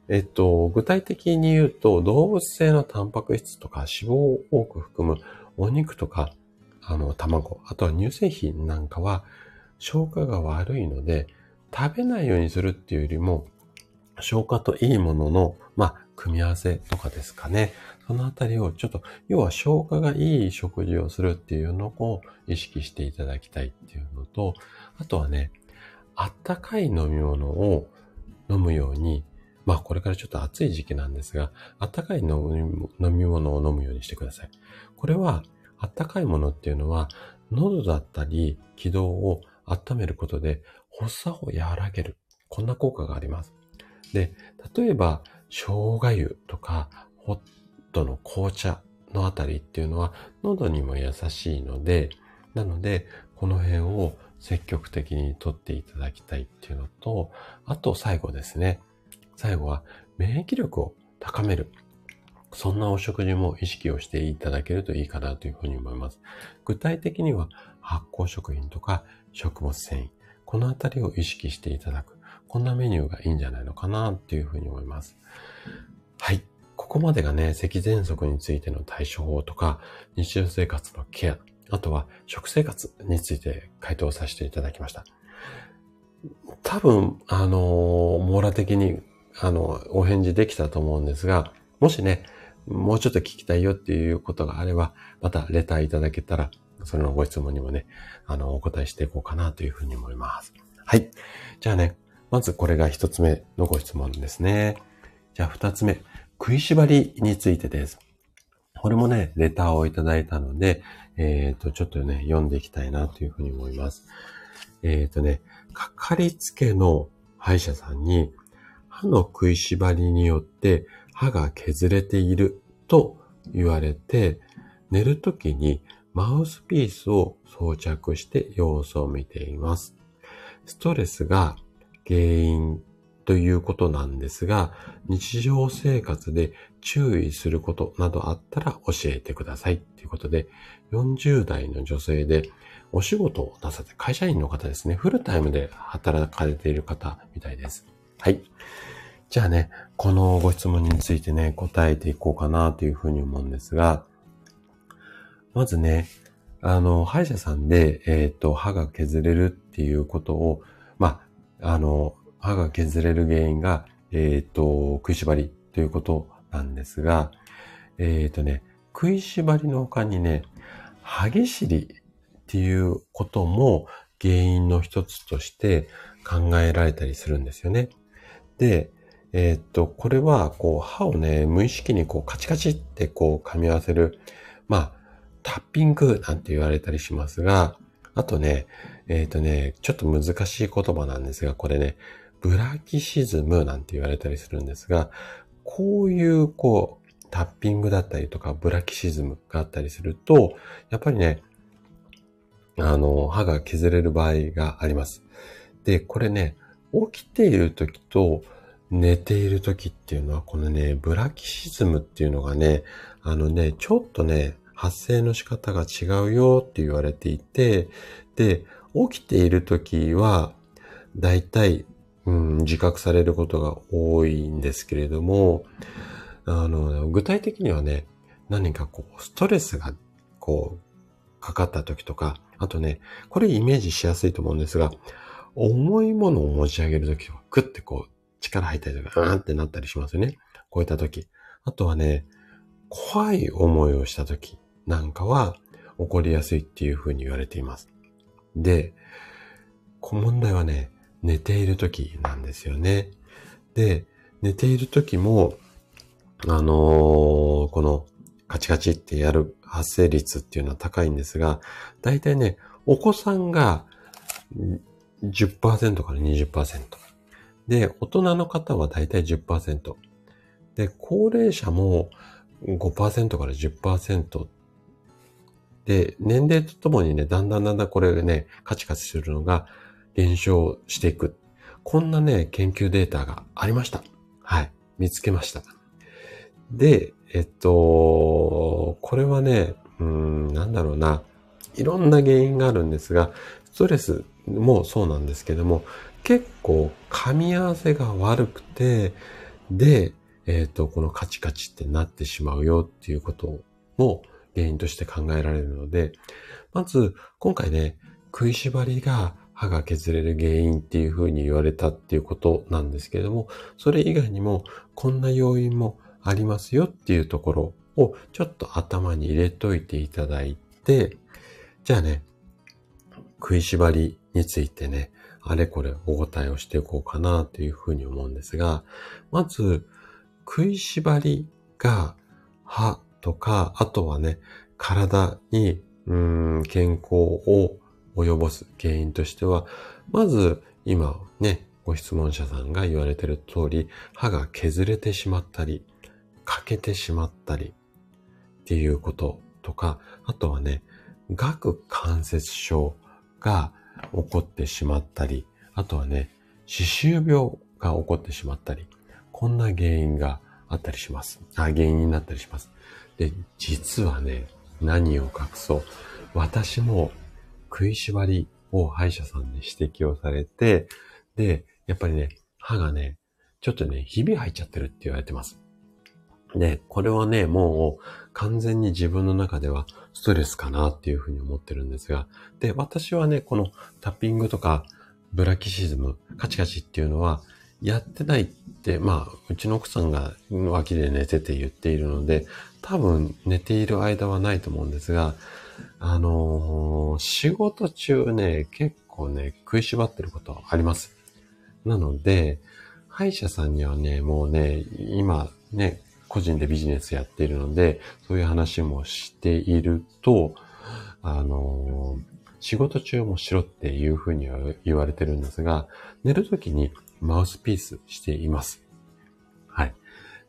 Speaker 1: えっと、具体的に言うと、動物性のタンパク質とか脂肪を多く含むお肉とか、あの、卵、あとは乳製品なんかは消化が悪いので、食べないようにするっていうよりも、消化といいものの、まあ、組み合わせとかですかね。そのあたりをちょっと、要は消化がいい食事をするっていうのを意識していただきたいっていうのと、あとはね、あったかい飲み物を飲むように、まあこれからちょっと暑い時期なんですが、あったかい飲み物を飲むようにしてください。これは、あったかいものっていうのは、喉だったり気道を温めることで発作を和らげる。こんな効果があります。で、例えば、生姜湯とか、ホットの紅茶のあたりっていうのは、喉にも優しいので、なので、この辺を積極的にとっていただきたいっていうのと、あと最後ですね。最後は免疫力を高める。そんなお食事も意識をしていただけるといいかなというふうに思います。具体的には発酵食品とか食物繊維、このあたりを意識していただく。こんなメニューがいいんじゃないのかなっていうふうに思います。はい。ここまでがね、咳喘息についての対処法とか、日常生活のケア、あとは食生活について回答させていただきました。多分、あの網羅的に、あの、お返事できたと思うんですが、もしね、もうちょっと聞きたいよっていうことがあれば、またレターいただけたら、それのご質問にもね、あの、お答えしていこうかなというふうに思います。はい。じゃあね、まずこれが一つ目のご質問ですね。じゃあ二つ目、食いしばりについてです。これもね、レターをいただいたので、えっ、ー、と、ちょっとね、読んでいきたいなというふうに思います。えっ、ー、とね、かかりつけの歯医者さんに、歯の食いしばりによって歯が削れていると言われて、寝るときにマウスピースを装着して様子を見ています。ストレスが原因ということなんですが、日常生活で注意することなどあったら教えてください。ということで、40代の女性でお仕事をなさって会社員の方ですね。フルタイムで働かれている方みたいです。はい。じゃあね、このご質問についてね、答えていこうかなというふうに思うんですが、まずね、あの、歯医者さんで、えっ、ー、と、歯が削れるっていうことを、まあ、あの、歯が削れる原因が、えっ、ー、と、食いしばりということなんですが、えっ、ー、とね、食いしばりの他にね、歯ぎしりっていうことも原因の一つとして考えられたりするんですよね。で、え、っと、これは、こう、歯をね、無意識にこう、カチカチってこう、噛み合わせる、まあ、タッピングなんて言われたりしますが、あとね、えー、っとね、ちょっと難しい言葉なんですが、これね、ブラキシズムなんて言われたりするんですが、こういう、こう、タッピングだったりとか、ブラキシズムがあったりすると、やっぱりね、あの、歯が削れる場合があります。で、これね、起きている時と寝ている時っていうのは、このね、ブラキシズムっていうのがね、あのね、ちょっとね、発生の仕方が違うよって言われていて、で、起きている時は、だいたい、うん、自覚されることが多いんですけれども、あの、具体的にはね、何かこう、ストレスが、こう、かかった時とか、あとね、これイメージしやすいと思うんですが、重いものを持ち上げるときは、クッてこう、力入ったりとか、うーんってなったりしますよね。こういったとき。あとはね、怖い思いをしたときなんかは起こりやすいっていうふうに言われています。で、この問題はね、寝ているときなんですよね。で、寝ているときも、あのー、このカチカチってやる発生率っていうのは高いんですが、だいたいね、お子さんが10%から20%。で、大人の方はだいたい10%。で、高齢者も5%から10%。で、年齢とともにね、だんだんだんだんこれがね、カチカチするのが減少していく。こんなね、研究データがありました。はい。見つけました。で、えっと、これはね、うん、なんだろうな。いろんな原因があるんですが、ストレスもそうなんですけども、結構噛み合わせが悪くて、で、えっ、と、このカチカチってなってしまうよっていうことも原因として考えられるので、まず、今回ね、食いしばりが歯が削れる原因っていうふうに言われたっていうことなんですけれども、それ以外にもこんな要因もありますよっていうところをちょっと頭に入れといていただいて、じゃあね、食いしばりについてね、あれこれお答えをしていこうかなというふうに思うんですが、まず、食いしばりが歯とか、あとはね、体に、うん、健康を及ぼす原因としては、まず今ね、ご質問者さんが言われてる通り、歯が削れてしまったり、欠けてしまったりっていうこととか、あとはね、顎関節症が起こってしまったり、あとはね、歯周病が起こってしまったり、こんな原因があったりします。あ、原因になったりします。で、実はね、何を隠そう。私も食いしばりを歯医者さんで指摘をされて、で、やっぱりね、歯がね、ちょっとね、ひび入っちゃってるって言われてます。で、これはね、もう完全に自分の中ではストレスかなっていうふうに思ってるんですが、で、私はね、このタッピングとかブラキシズム、カチカチっていうのはやってないって、まあ、うちの奥さんが脇で寝てて言っているので、多分寝ている間はないと思うんですが、あのー、仕事中ね、結構ね、食いしばってることあります。なので、歯医者さんにはね、もうね、今ね、個人でビジネスやっているので、そういう話もしていると、あのー、仕事中もしろっていうふうには言われてるんですが、寝るときにマウスピースしています。はい。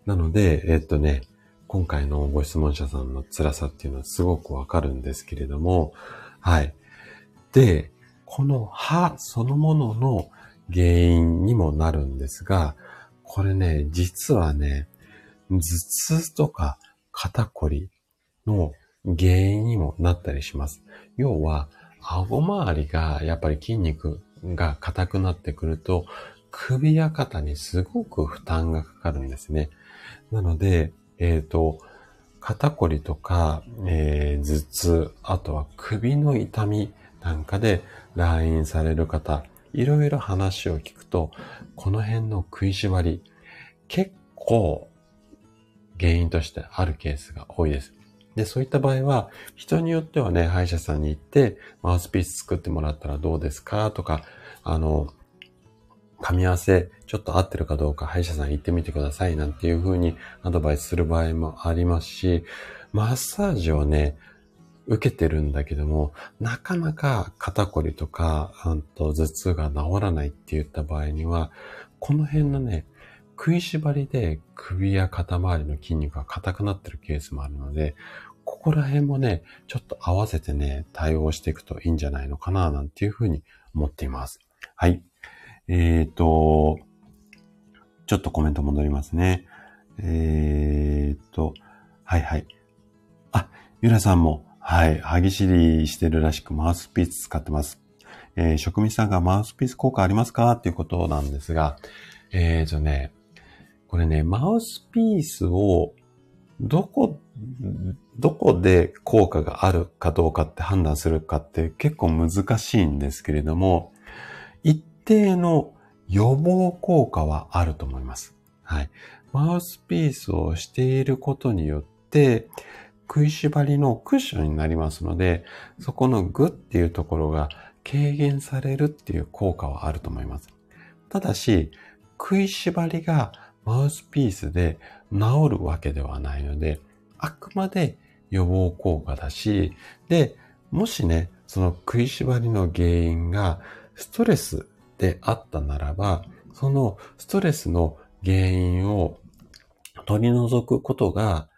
Speaker 1: なので、えっとね、今回のご質問者さんの辛さっていうのはすごくわかるんですけれども、はい。で、この歯そのものの原因にもなるんですが、これね、実はね、頭痛とか肩こりの原因にもなったりします。要は、顎周りがやっぱり筋肉が硬くなってくると、首や肩にすごく負担がかかるんですね。なので、えっ、ー、と、肩こりとか、えー、頭痛、あとは首の痛みなんかで来院される方、いろいろ話を聞くと、この辺の食いしばり、結構原因としてあるケースが多いです。で、そういった場合は、人によってはね、歯医者さんに行って、マウスピース作ってもらったらどうですかとか、あの、噛み合わせ、ちょっと合ってるかどうか歯医者さん行ってみてくださいなんていう風にアドバイスする場合もありますし、マッサージをね、受けてるんだけども、なかなか肩こりとか、うんと頭痛が治らないって言った場合には、この辺のね、食いしばりで首や肩周りの筋肉が硬くなってるケースもあるので、ここら辺もね、ちょっと合わせてね、対応していくといいんじゃないのかな、なんていうふうに思っています。はい。えっ、ー、と、ちょっとコメント戻りますね。えっ、ー、と、はいはい。あ、ゆらさんも、はい、歯ぎしりしてるらしくマウスピース使ってます。えー、職味さんがマウスピース効果ありますか？っていうことなんですが、えっ、ー、とね、これね、マウスピースをどこ、どこで効果があるかどうかって判断するかって結構難しいんですけれども、定の予防効果はあると思います。はい。マウスピースをしていることによって、食いしばりのクッションになりますので、そこのグっていうところが軽減されるっていう効果はあると思います。ただし、食いしばりがマウスピースで治るわけではないので、あくまで予防効果だし、で、もしね、その食いしばりの原因がストレスであったならば、そのストレスの原因を取り除くことが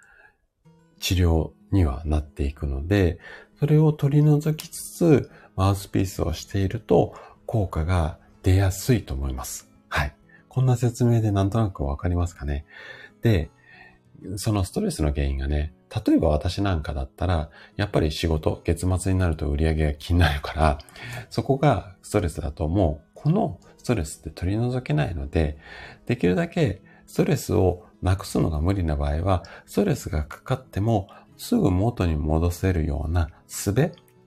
Speaker 1: 治療にはなっていくので、それを取り除きつつマウスピースをしていると効果が出やすいと思います。はい。こんな説明でなんとなくわかりますかね。で、そのストレスの原因がね、例えば私なんかだったら、やっぱり仕事、月末になると売り上げが気になるから、そこがストレスだともう、このストレスって取り除けないので、できるだけストレスをなくすのが無理な場合は、ストレスがかかってもすぐ元に戻せるような術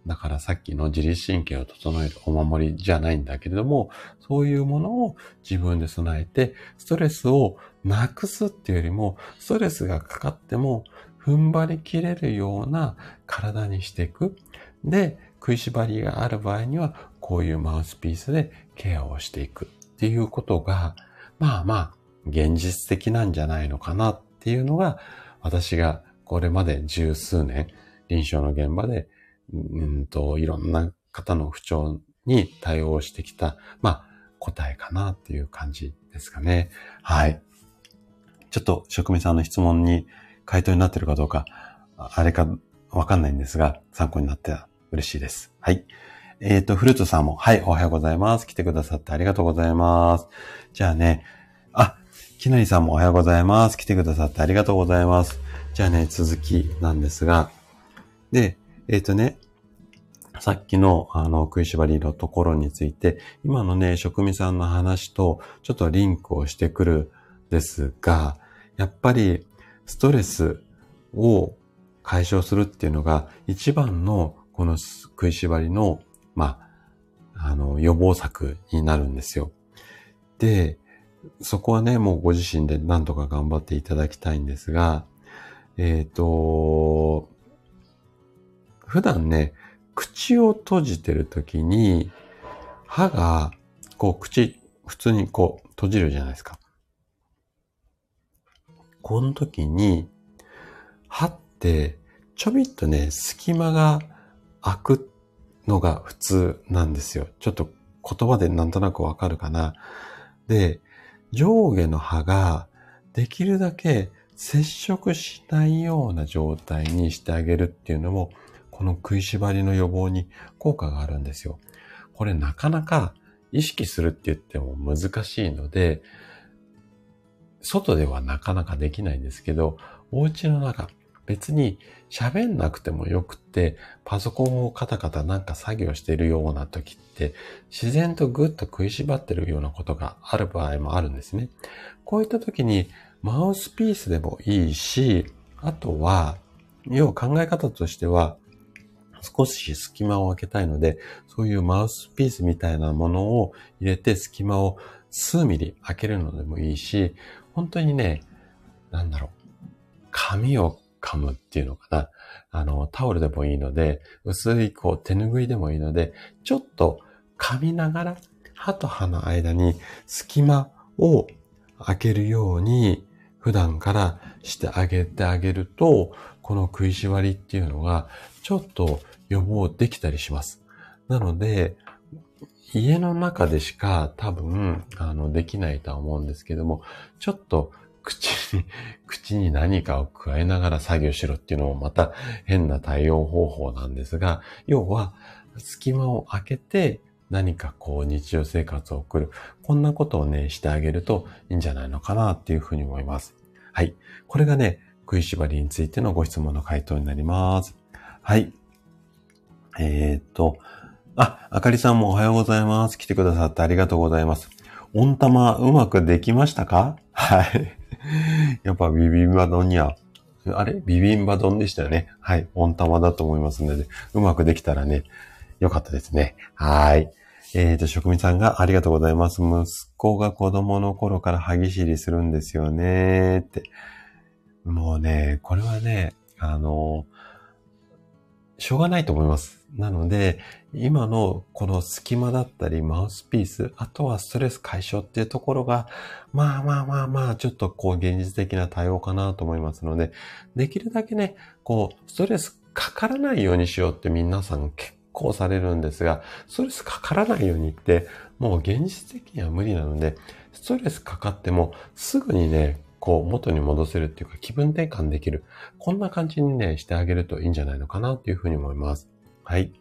Speaker 1: だからさっきの自律神経を整えるお守りじゃないんだけれども、そういうものを自分で備えて、ストレスをなくすっていうよりも、ストレスがかかっても、踏ん張り切れるような体にしていく。で、食いしばりがある場合には、こういうマウスピースでケアをしていくっていうことが、まあまあ、現実的なんじゃないのかなっていうのが、私がこれまで十数年、臨床の現場で、うんと、いろんな方の不調に対応してきた、まあ、答えかなっていう感じですかね。はい。ちょっと、職味さんの質問に回答になってるかどうか、あれかわかんないんですが、参考になって嬉しいです。はい。えっ、ー、と、フルーツさんも、はい、おはようございます。来てくださってありがとうございます。じゃあね、あ、きなりさんもおはようございます。来てくださってありがとうございます。じゃあね、続きなんですが、で、えっ、ー、とね、さっきの、あの、食いしばりのところについて、今のね、職味さんの話と、ちょっとリンクをしてくるですが、やっぱり、ストレスを解消するっていうのが、一番の、この食いしばりの、まあ、あの、予防策になるんですよ。で、そこはね、もうご自身で何とか頑張っていただきたいんですが、えっ、ー、と、普段ね、口を閉じてるときに、歯が、こう、口、普通にこう、閉じるじゃないですか。この時に、歯って、ちょびっとね、隙間が開くのが普通なんですよ。ちょっと言葉でなんとなくわかるかな。で、上下の歯ができるだけ接触しないような状態にしてあげるっていうのも、この食いしばりの予防に効果があるんですよ。これなかなか意識するって言っても難しいので、外ではなかなかできないんですけど、お家の中、別に喋んなくてもよくて、パソコンをカタカタなんか作業してるような時って、自然とぐっと食いしばってるようなことがある場合もあるんですね。こういった時にマウスピースでもいいし、あとは、要は考え方としては、少し隙間を空けたいので、そういうマウスピースみたいなものを入れて隙間を数ミリ開けるのでもいいし、本当にね、なんだろう、紙を噛むっていうのかな。あの、タオルでもいいので、薄いこう手拭いでもいいので、ちょっと噛みながら、歯と歯の間に隙間を開けるように、普段からしてあげてあげると、この食いしばりっていうのが、ちょっと予防できたりします。なので、家の中でしか多分、あの、できないとは思うんですけども、ちょっと口に、口に何かを加えながら作業しろっていうのもまた変な対応方法なんですが、要は、隙間を開けて何かこう日常生活を送る。こんなことをね、してあげるといいんじゃないのかなっていうふうに思います。はい。これがね、食いしばりについてのご質問の回答になります。はい。えー、っと、あ、あかりさんもおはようございます。来てくださってありがとうございます。温玉うまくできましたか？はい。やっぱビビンバ丼には、あれ？ビビンバ丼でしたよね。はい。温玉だと思いますので、うまくできたらね、よかったですね。はい。えっ、ー、と、職人さんがありがとうございます。息子が子供の頃から歯ぎしりするんですよね。って。もうね、これはね、あの、しょうがないと思います。なので、今のこの隙間だったりマウスピース、あとはストレス解消っていうところが、まあまあまあまあ、ちょっとこう現実的な対応かなと思いますので、できるだけね、こう、ストレスかからないようにしようって皆さん結構されるんですが、ストレスかからないようにって、もう現実的には無理なので、ストレスかかってもすぐにね、こう元に戻せるっていうか気分転換できる。こんな感じにね、してあげるといいんじゃないのかなっていうふうに思います。はい。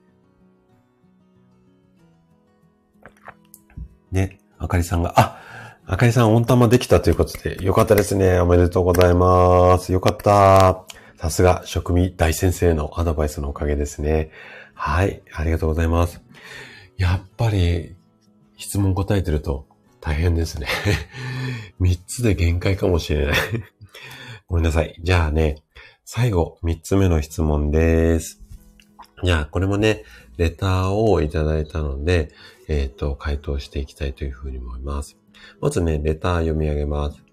Speaker 1: ね、あかりさんが、あ、あかりさん温玉できたということで、よかったですね。おめでとうございます。よかった。さすが、職味大先生のアドバイスのおかげですね。はい、ありがとうございます。やっぱり、質問答えてると大変ですね。三つで限界かもしれないごめんなさい。じゃあね、最後、三つ目の質問です。じゃあ、これもね、レターをいただいたので、えっ、ー、と、回答していきたいというふうに思います。まずね、レター読み上げます。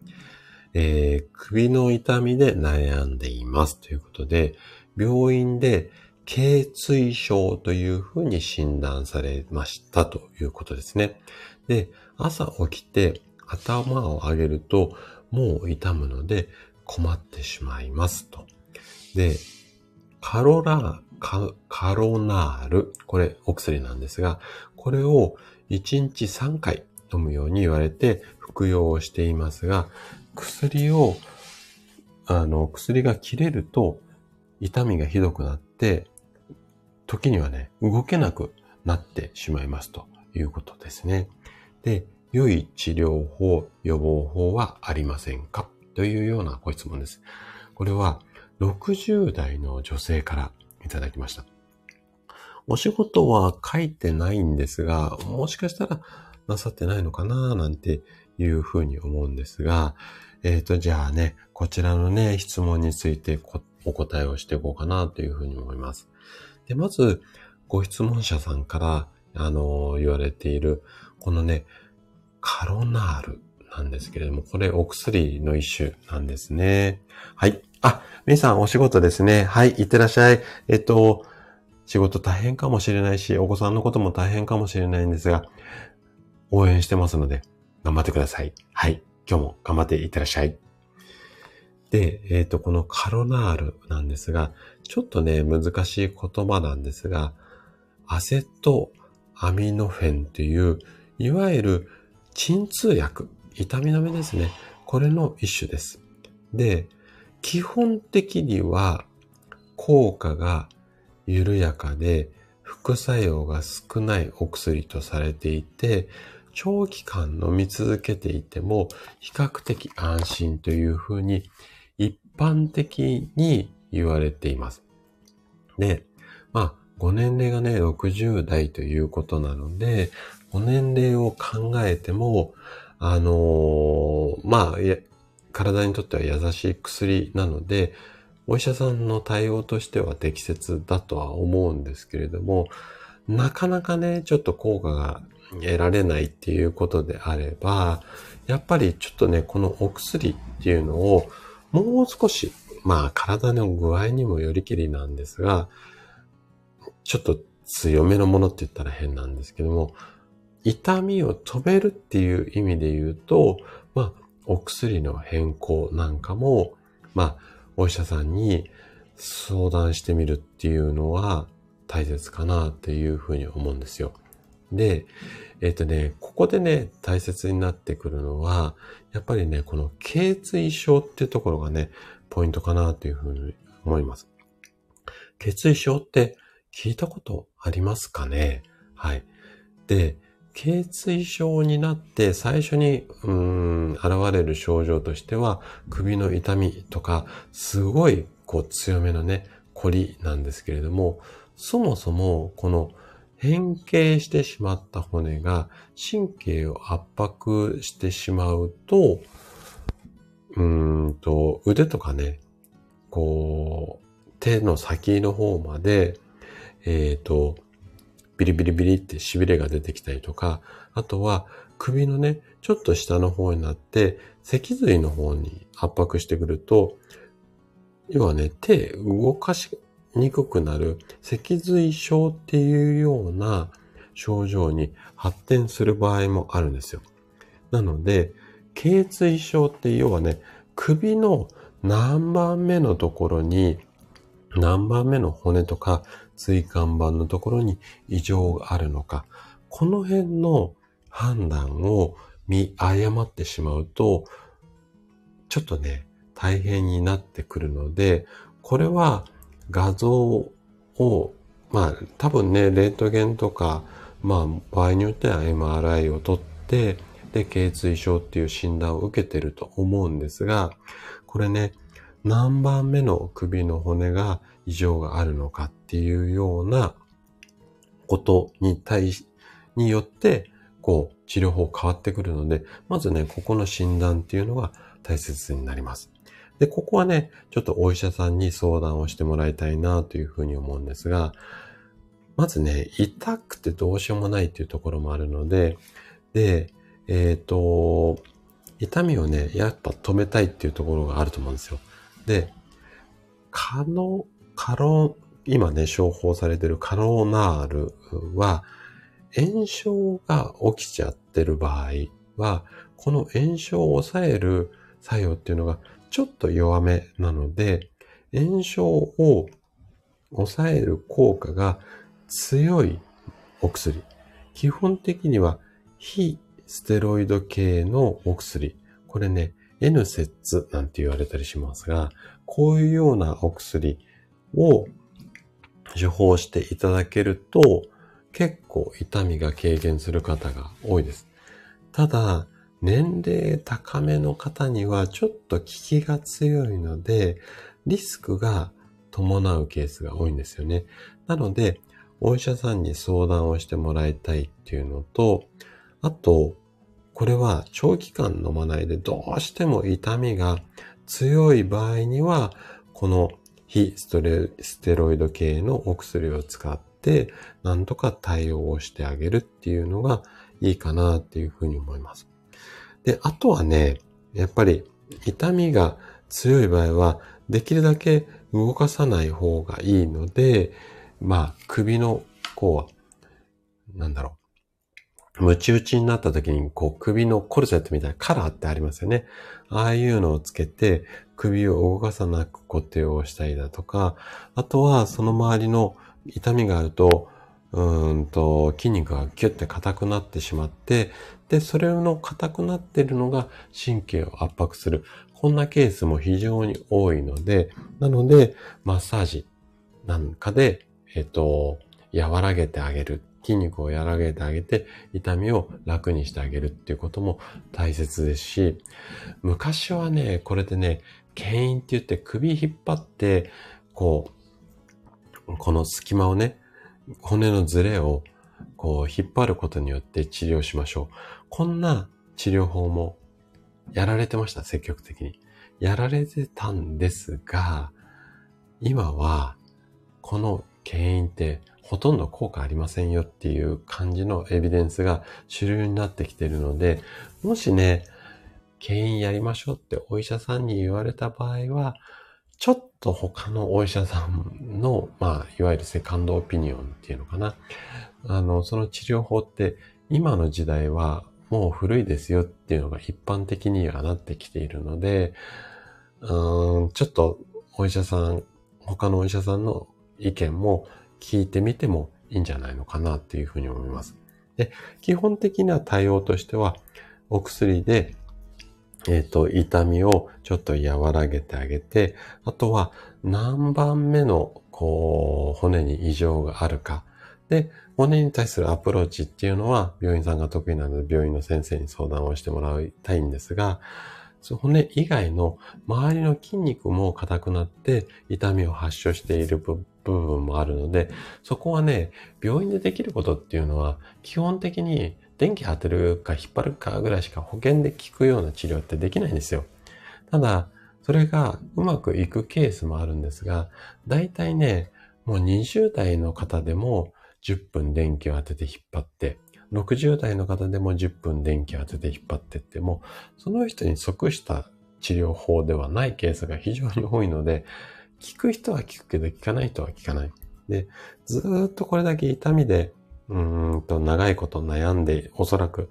Speaker 1: えー、首の痛みで悩んでいますということで、病院で頸椎症というふうに診断されましたということですね。で、朝起きて頭を上げるともう痛むので困ってしまいますと。で、カロラカ、カロナール、これお薬なんですが、これを1日3回飲むように言われて服用をしていますが、薬を、あの、薬が切れると痛みがひどくなって、時にはね、動けなくなってしまいますということですね。で、良い治療法、予防法はありませんか？というようなご質問です。これは60代の女性からいただきました。お仕事は書いてないんですが、もしかしたらなさってないのかななんていうふうに思うんですが、えっ、ー、と、じゃあね、こちらのね、質問についてお答えをしていこうかなというふうに思います。で、まず、ご質問者さんから、あの、言われている、このね、カロナールなんですけれども、これお薬の一種なんですね。はい。あ、みさんお仕事ですね。はい、いってらっしゃい。えっと、仕事大変かもしれないし、お子さんのことも大変かもしれないんですが、応援してますので、頑張ってください。はい。今日も頑張っていってらっしゃい。で、えっ、と、このカロナールなんですが、ちょっとね、難しい言葉なんですが、アセトアミノフェンという、いわゆる鎮痛薬、痛み止めですね。これの一種です。で、基本的には効果が緩やかで副作用が少ないお薬とされていて、長期間飲み続けていても比較的安心というふうに一般的に言われています。で、まあ、ご年齢がね、60代ということなので、ご年齢を考えても、あのー、まあ、体にとっては優しい薬なので、お医者さんの対応としては適切だとは思うんですけれども、なかなかね、ちょっと効果が得られないっていうことであれば、やっぱりちょっとね、このお薬っていうのをもう少し、まあ体の具合にもよりきりなんですが、ちょっと強めのものって言ったら変なんですけども、痛みを止めるっていう意味で言うと、まあお薬の変更なんかも、まあ、お医者さんに相談してみるっていうのは大切かなっていうふうに思うんですよ。で、えっ、ー、とね、ここでね、大切になってくるのは、やっぱりね、この頸椎症っていうところがね、ポイントかなというふうに思います。頸椎症って聞いたことありますかね？はい。で、頸椎症になって最初に、うん、現れる症状としては、首の痛みとか、すごい、こう、強めのね、凝りなんですけれども、そもそも、この、変形してしまった骨が神経を圧迫してしまうと、うんと、腕とかね、こう、手の先の方まで、えっ、ー、と、ビリビリビリって痺れが出てきたりとか、あとは首のね、ちょっと下の方になって、脊髄の方に圧迫してくると、要はね、手動かしにくくなる脊髄症っていうような症状に発展する場合もあるんですよ。なので、頸椎症って要はね、首の何番目のところに何番目の骨とか椎間板のところに異常があるのか、この辺の判断を見誤ってしまうと、ちょっとね、大変になってくるので、これは画像を、まあ多分ね、レントゲンとか、まあ場合によっては MRI を取って、で、頸椎症っていう診断を受けてると思うんですが、これね、何番目の首の骨が異常があるのかっっていうようなことに対し、によって、こう、治療法変わってくるので、まずね、ここの診断っていうのが大切になります。で、ここはね、ちょっとお医者さんに相談をしてもらいたいなというふうに思うんですが、まずね、痛くてどうしようもないっていうところもあるので、で、えっ、ー、と、痛みをね、やっぱ止めたいっていうところがあると思うんですよ。で、カノ、カロ今ね、処方されてるカロナールは、炎症が起きちゃってる場合は、この炎症を抑える作用っていうのがちょっと弱めなので、炎症を抑える効果が強いお薬。基本的には非ステロイド系のお薬。これね、N セッツなんて言われたりしますが、こういうようなお薬を処方していただけると、結構痛みが軽減する方が多いです。ただ、年齢高めの方にはちょっと効きが強いので、リスクが伴うケースが多いんですよね。なので、お医者さんに相談をしてもらいたいっていうのと、あと、これは長期間飲まないでどうしても痛みが強い場合には、この非ストレステロイド系のお薬を使って、なんとか対応をしてあげるっていうのがいいかなっていうふうに思います。で、あとはね、やっぱり痛みが強い場合は、できるだけ動かさない方がいいので、まあ、首の、こう、なんだろう。ムチ打ちになった時に、こう、首のコルセットみたいなカラーってありますよね。ああいうのをつけて、首を動かさなく固定をしたりだとか、あとはその周りの痛みがあると、うんと、筋肉がキュッて硬くなってしまって、で、それの硬くなっているのが神経を圧迫する。こんなケースも非常に多いので、なので、マッサージなんかで、えっと、和らげてあげる。筋肉を和らげてあげて、痛みを楽にしてあげるっていうことも大切ですし、昔はね、これでね、牽引って言って首引っ張って、こう、この隙間をね、骨のズレをこう引っ張ることによって治療しましょう。こんな治療法もやられてました、積極的に。やられてたんですが、今はこの牽引ってほとんど効果ありませんよっていう感じのエビデンスが主流になってきているので、もしね、牽引やりましょうってお医者さんに言われた場合は、ちょっと他のお医者さんの、まあ、いわゆるセカンドオピニオンっていうのかな。あの、その治療法って今の時代はもう古いですよっていうのが一般的にはなってきているので、うん、ちょっとお医者さん、他のお医者さんの意見も聞いてみてもいいんじゃないのかなっていうふうに思います。で、基本的な対応としては、お薬でえっ、ー、と、痛みをちょっと和らげてあげて、あとは何番目の、こう、骨に異常があるか。で、骨に対するアプローチっていうのは、病院さんが得意なので、病院の先生に相談をしてもらいたいんですが、骨以外の周りの筋肉も硬くなって痛みを発症している部分もあるので、そこはね、病院でできることっていうのは、基本的に電気当てるか引っ張るかぐらいしか保険で効くような治療ってできないんですよ。ただ、それがうまくいくケースもあるんですが、大体ね、もう20代の方でも10分電気を当てて引っ張って、60代の方でも10分電気を当てて引っ張ってっても、その人に即した治療法ではないケースが非常に多いので、効く人は効くけど効かない人は効かない。で、ずっとこれだけ痛みでうんと、長いこと悩んで、おそらく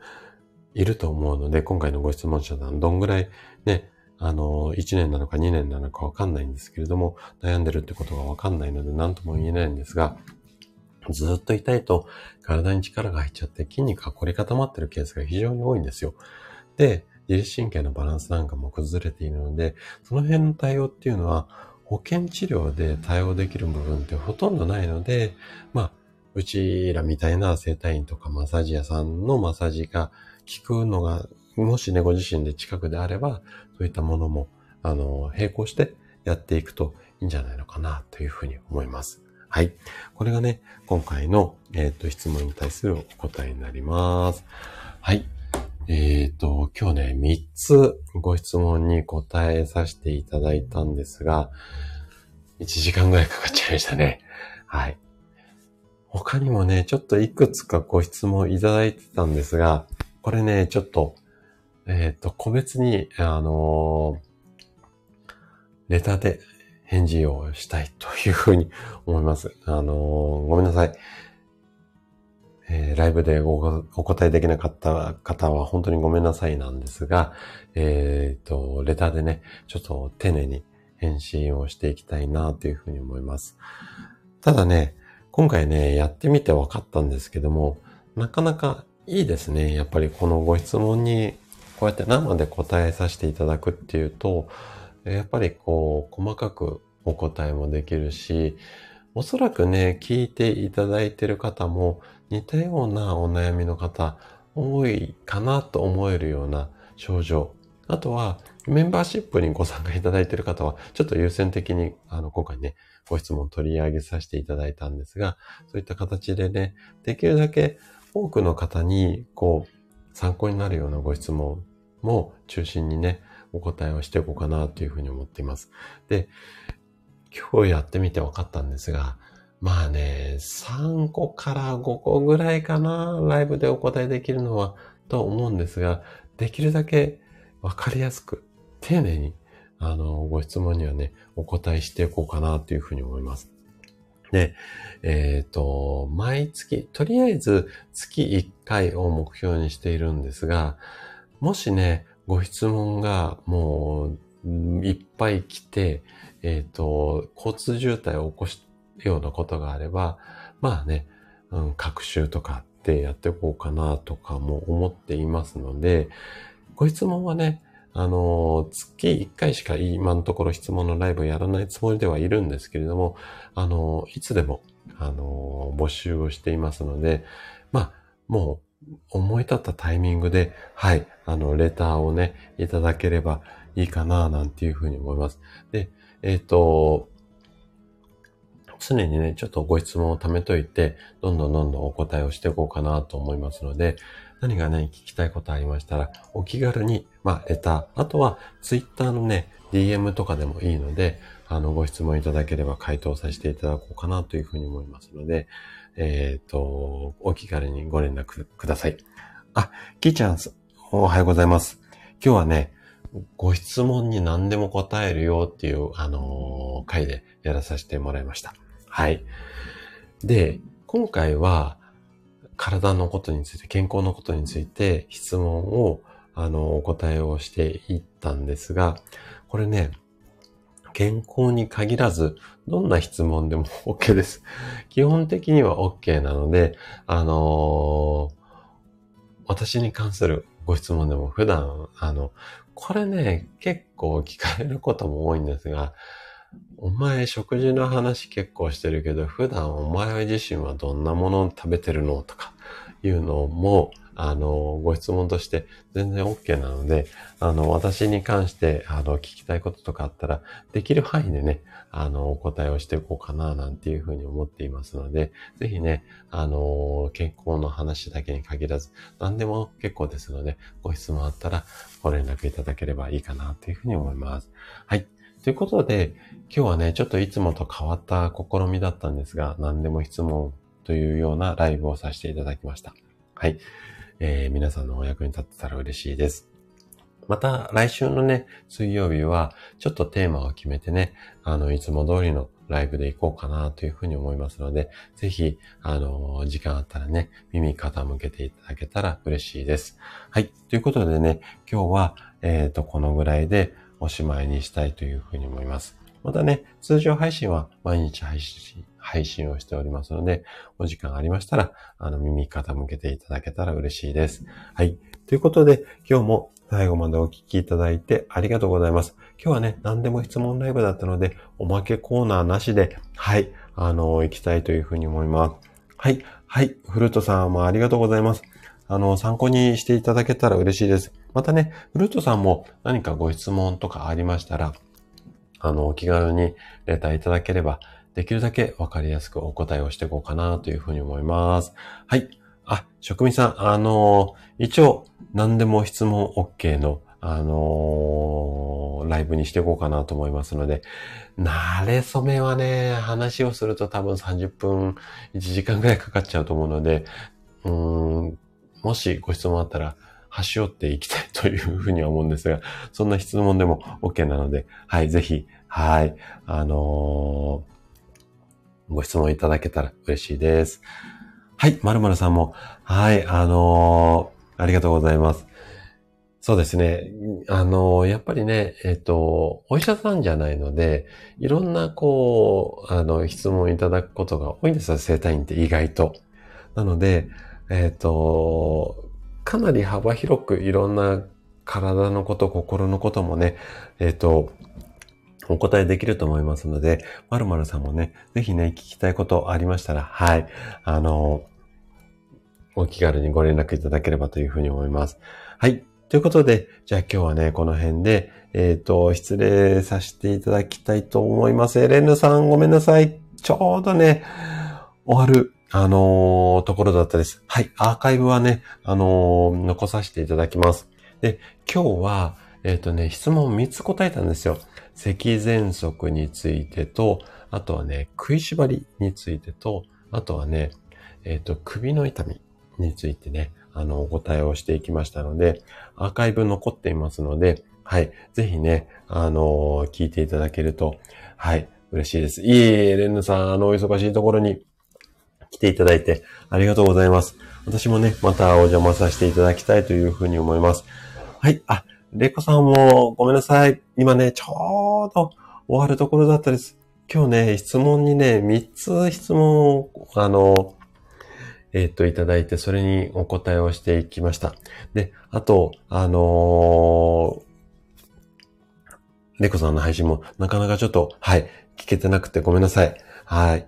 Speaker 1: いると思うので、今回のご質問者さん、どんぐらいね、あの、1年なのか2年なのかわかんないんですけれども、悩んでるってことがわかんないので、何とも言えないんですが、ずっと痛いと体に力が入っちゃって筋肉が凝り固まってるケースが非常に多いんですよ。で、自律神経のバランスなんかも崩れているので、その辺の対応っていうのは保険治療で対応できる部分ってほとんどないので、まあ、うちらみたいな整体院とかマッサージ屋さんのマッサージが効くのが、もしね、ご自身で近くであれば、そういったものも、あの、並行してやっていくといいんじゃないのかなというふうに思います。はい。これがね、今回の、えっ、ー、と、質問に対するお答えになります。はい。えっ、ー、と、今日ね、3つご質問に答えさせていただいたんですが、1時間ぐらいかかっちゃいましたね。はい。他にもね、ちょっといくつかご質問いただいてたんですが、これね、ちょっと、えっ、と、個別に、あのレターで返事をしたいというふうに思います。あのごめんなさい。えー、ライブでお答えできなかった方は本当にごめんなさいなんですが、えっ、ー、と、レターでね、ちょっと丁寧に返信をしていきたいなというふうに思います。ただね、今回ね、やってみて分かったんですけども、なかなかいいですね。やっぱりこのご質問にこうやって生で答えさせていただくっていうと、やっぱりこう、細かくお答えもできるし、おそらくね、聞いていただいている方も似たようなお悩みの方多いかなと思えるような症状。あとは、メンバーシップにご参加いただいている方は、ちょっと優先的に、あの、今回ね、ご質問取り上げさせていただいたんですが、そういった形でね、できるだけ多くの方に、こう、参考になるようなご質問も中心にね、お答えをしていこうかなというふうに思っています。で、今日やってみて分かったんですが、まあね、3個から5個ぐらいかな、ライブでお答えできるのは、と思うんですが、できるだけ分かりやすく、丁寧に、あの、ご質問にはね、お答えしていこうかなというふうに思います。で、えっ、ー、と、毎月、とりあえず月1回を目標にしているんですが、もしね、ご質問がもういっぱい来て、えっ、ー、と、交通渋滞を起こすようなことがあれば、まあね、うん、学習とかってやっていこうかなとかも思っていますので、ご質問はね、あの、月1回しか今のところ質問のライブをやらないつもりではいるんですけれども、あの、いつでも、あの、募集をしていますので、まあ、もう思い立ったタイミングで、はい、あの、レターをね、いただければいいかな、なんていうふうに思います。で、えっ、ー、と、常にね、ちょっとご質問を貯めといて、どんどんどんどんお答えをしていこうかなと思いますので、何がね、聞きたいことありましたら、お気軽に、まあ、レター、あとは、ツイッターのね、DM とかでもいいので、あの、ご質問いただければ回答させていただこうかなというふうに思いますので、えっ、ー、と、お気軽にご連絡ください。あ、キーちゃん、おはようございます。今日はね、ご質問に何でも答えるよっていう、あのー、回でやらさせてもらいました。はい。で、今回は、体のことについて、健康のことについて質問を、あの、お答えをしていったんですが、これね、健康に限らず、どんな質問でも OK です。基本的には OK なので、あのー、私に関するご質問でも普段、あの、これね、結構聞かれることも多いんですが、お前食事の話結構してるけど、普段お前自身はどんなものを食べてるのとかいうのも、あの、ご質問として全然 OK なので、あの、私に関して、あの、聞きたいこととかあったら、できる範囲でね、あの、お答えをしていこうかな、なんていうふうに思っていますので、ぜひね、あの、健康の話だけに限らず、何でも結構ですので、ご質問あったらご連絡いただければいいかな、というふうに思います。はい。ということで、今日はね、ちょっといつもと変わった試みだったんですが、何でも質問というようなライブをさせていただきました。はい。えー、皆さんのお役に立ってたら嬉しいです。また来週のね、水曜日はちょっとテーマを決めてね、あの、いつも通りのライブで行こうかなというふうに思いますので、ぜひ、あの、時間あったらね、耳傾けていただけたら嬉しいです。はい。ということでね、今日は、えっ、ー、と、このぐらいで、おしまいにしたいというふうに思います。またね、通常配信は毎日配信、配信をしておりますので、お時間ありましたら、あの、耳傾けていただけたら嬉しいです。はい。ということで、今日も最後までお聞きいただいてありがとうございます。今日はね、何でも質問ライブだったので、おまけコーナーなしで、はい、あの、行きたいというふうに思います。はい、はい、フルートさんもありがとうございます。あの、参考にしていただけたら嬉しいです。またね、フルートさんも何かご質問とかありましたら、あの、お気軽にレターいただければ、できるだけわかりやすくお答えをしていこうかなというふうに思います。はい。あ、職味さん、あの一応、何でも質問 OK の、あのー、ライブにしていこうかなと思いますので、慣れ初めはね、話をすると多分30分、1時間ぐらいかかっちゃうと思うので、うん、もしご質問あったら、端折っていきたいというふうには思うんですが、そんな質問でも OK なので、はい、ぜひ、はい、あのー、ご質問いただけたら嬉しいです。はい、まるまるさんも、はい、あのー、ありがとうございます。そうですね。あの、やっぱりね、えっ、と、お医者さんじゃないので、いろんな、こう、あの、質問いただくことが多いんですよ、生体院って意外と。なので、えっ、と、かなり幅広くいろんな体のこと、心のこともね、えっ、と、お答えできると思いますので、まるまるさんもね、ぜひね、聞きたいことありましたら、はい、あの、お気軽にご連絡いただければというふうに思います。はい。ということで、じゃあ今日はね、この辺で、えっ、ー、と、失礼させていただきたいと思います。エレンヌさん、ごめんなさい。ちょうどね、終わる、あのー、ところだったです。はい、アーカイブはね、あのー、残させていただきます。で、今日は、えっ、とね、質問3つ答えたんですよ。咳喘息についてと、あとはね、食いしばりについてと、あとはね、えっ、と、首の痛みについてね、あの、お答えをしていきましたので、アーカイブ残っていますので、はい。ぜひね、あの、聞いていただけると、はい。嬉しいです。いえ、レンヌさん、あの、お忙しいところに来ていただいてありがとうございます。私もね、またお邪魔させていただきたいというふうに思います。はい。あ、レコさんもごめんなさい。今ね、ちょうど終わるところだったです。今日ね、質問にね、3つ質問を、あの、えっ、と、いただいて、それにお答えをしていきました。で、あと、あのー、猫さんの配信もなかなかちょっと、はい、聞けてなくてごめんなさい。はい。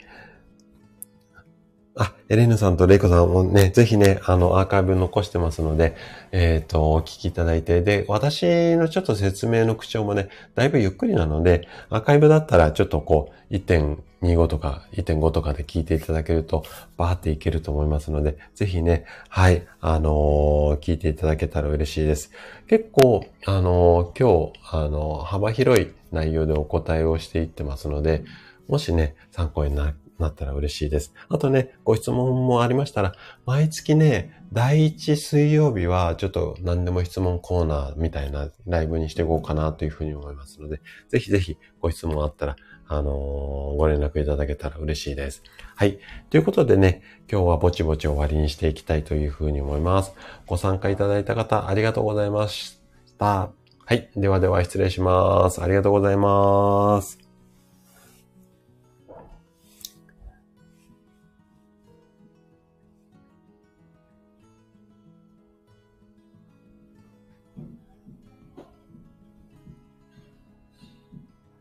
Speaker 1: あ、エレンヌさんとレイコさんもね、ぜひね、あの、アーカイブ残してますので、えっ、ー、と、お聞きいただいて、で、私のちょっと説明の口調もね、だいぶゆっくりなので、アーカイブだったらちょっとこう、1.25とか1.5とかで聞いていただけると、バーっていけると思いますので、ぜひね、はい、あのー、聞いていただけたら嬉しいです。結構、あのー、今日、あの幅広い内容でお答えをしていってますので、もしね、参考にななったら嬉しいです。あとね、ご質問もありましたら、毎月ね、第1水曜日はちょっと何でも質問コーナーみたいなライブにしていこうかなというふうに思いますので、ぜひぜひご質問あったら、あのー、ご連絡いただけたら嬉しいです。はい。ということでね、今日はぼちぼち終わりにしていきたいというふうに思います。ご参加いただいた方、ありがとうございました。はい。ではでは失礼します。ありがとうございます。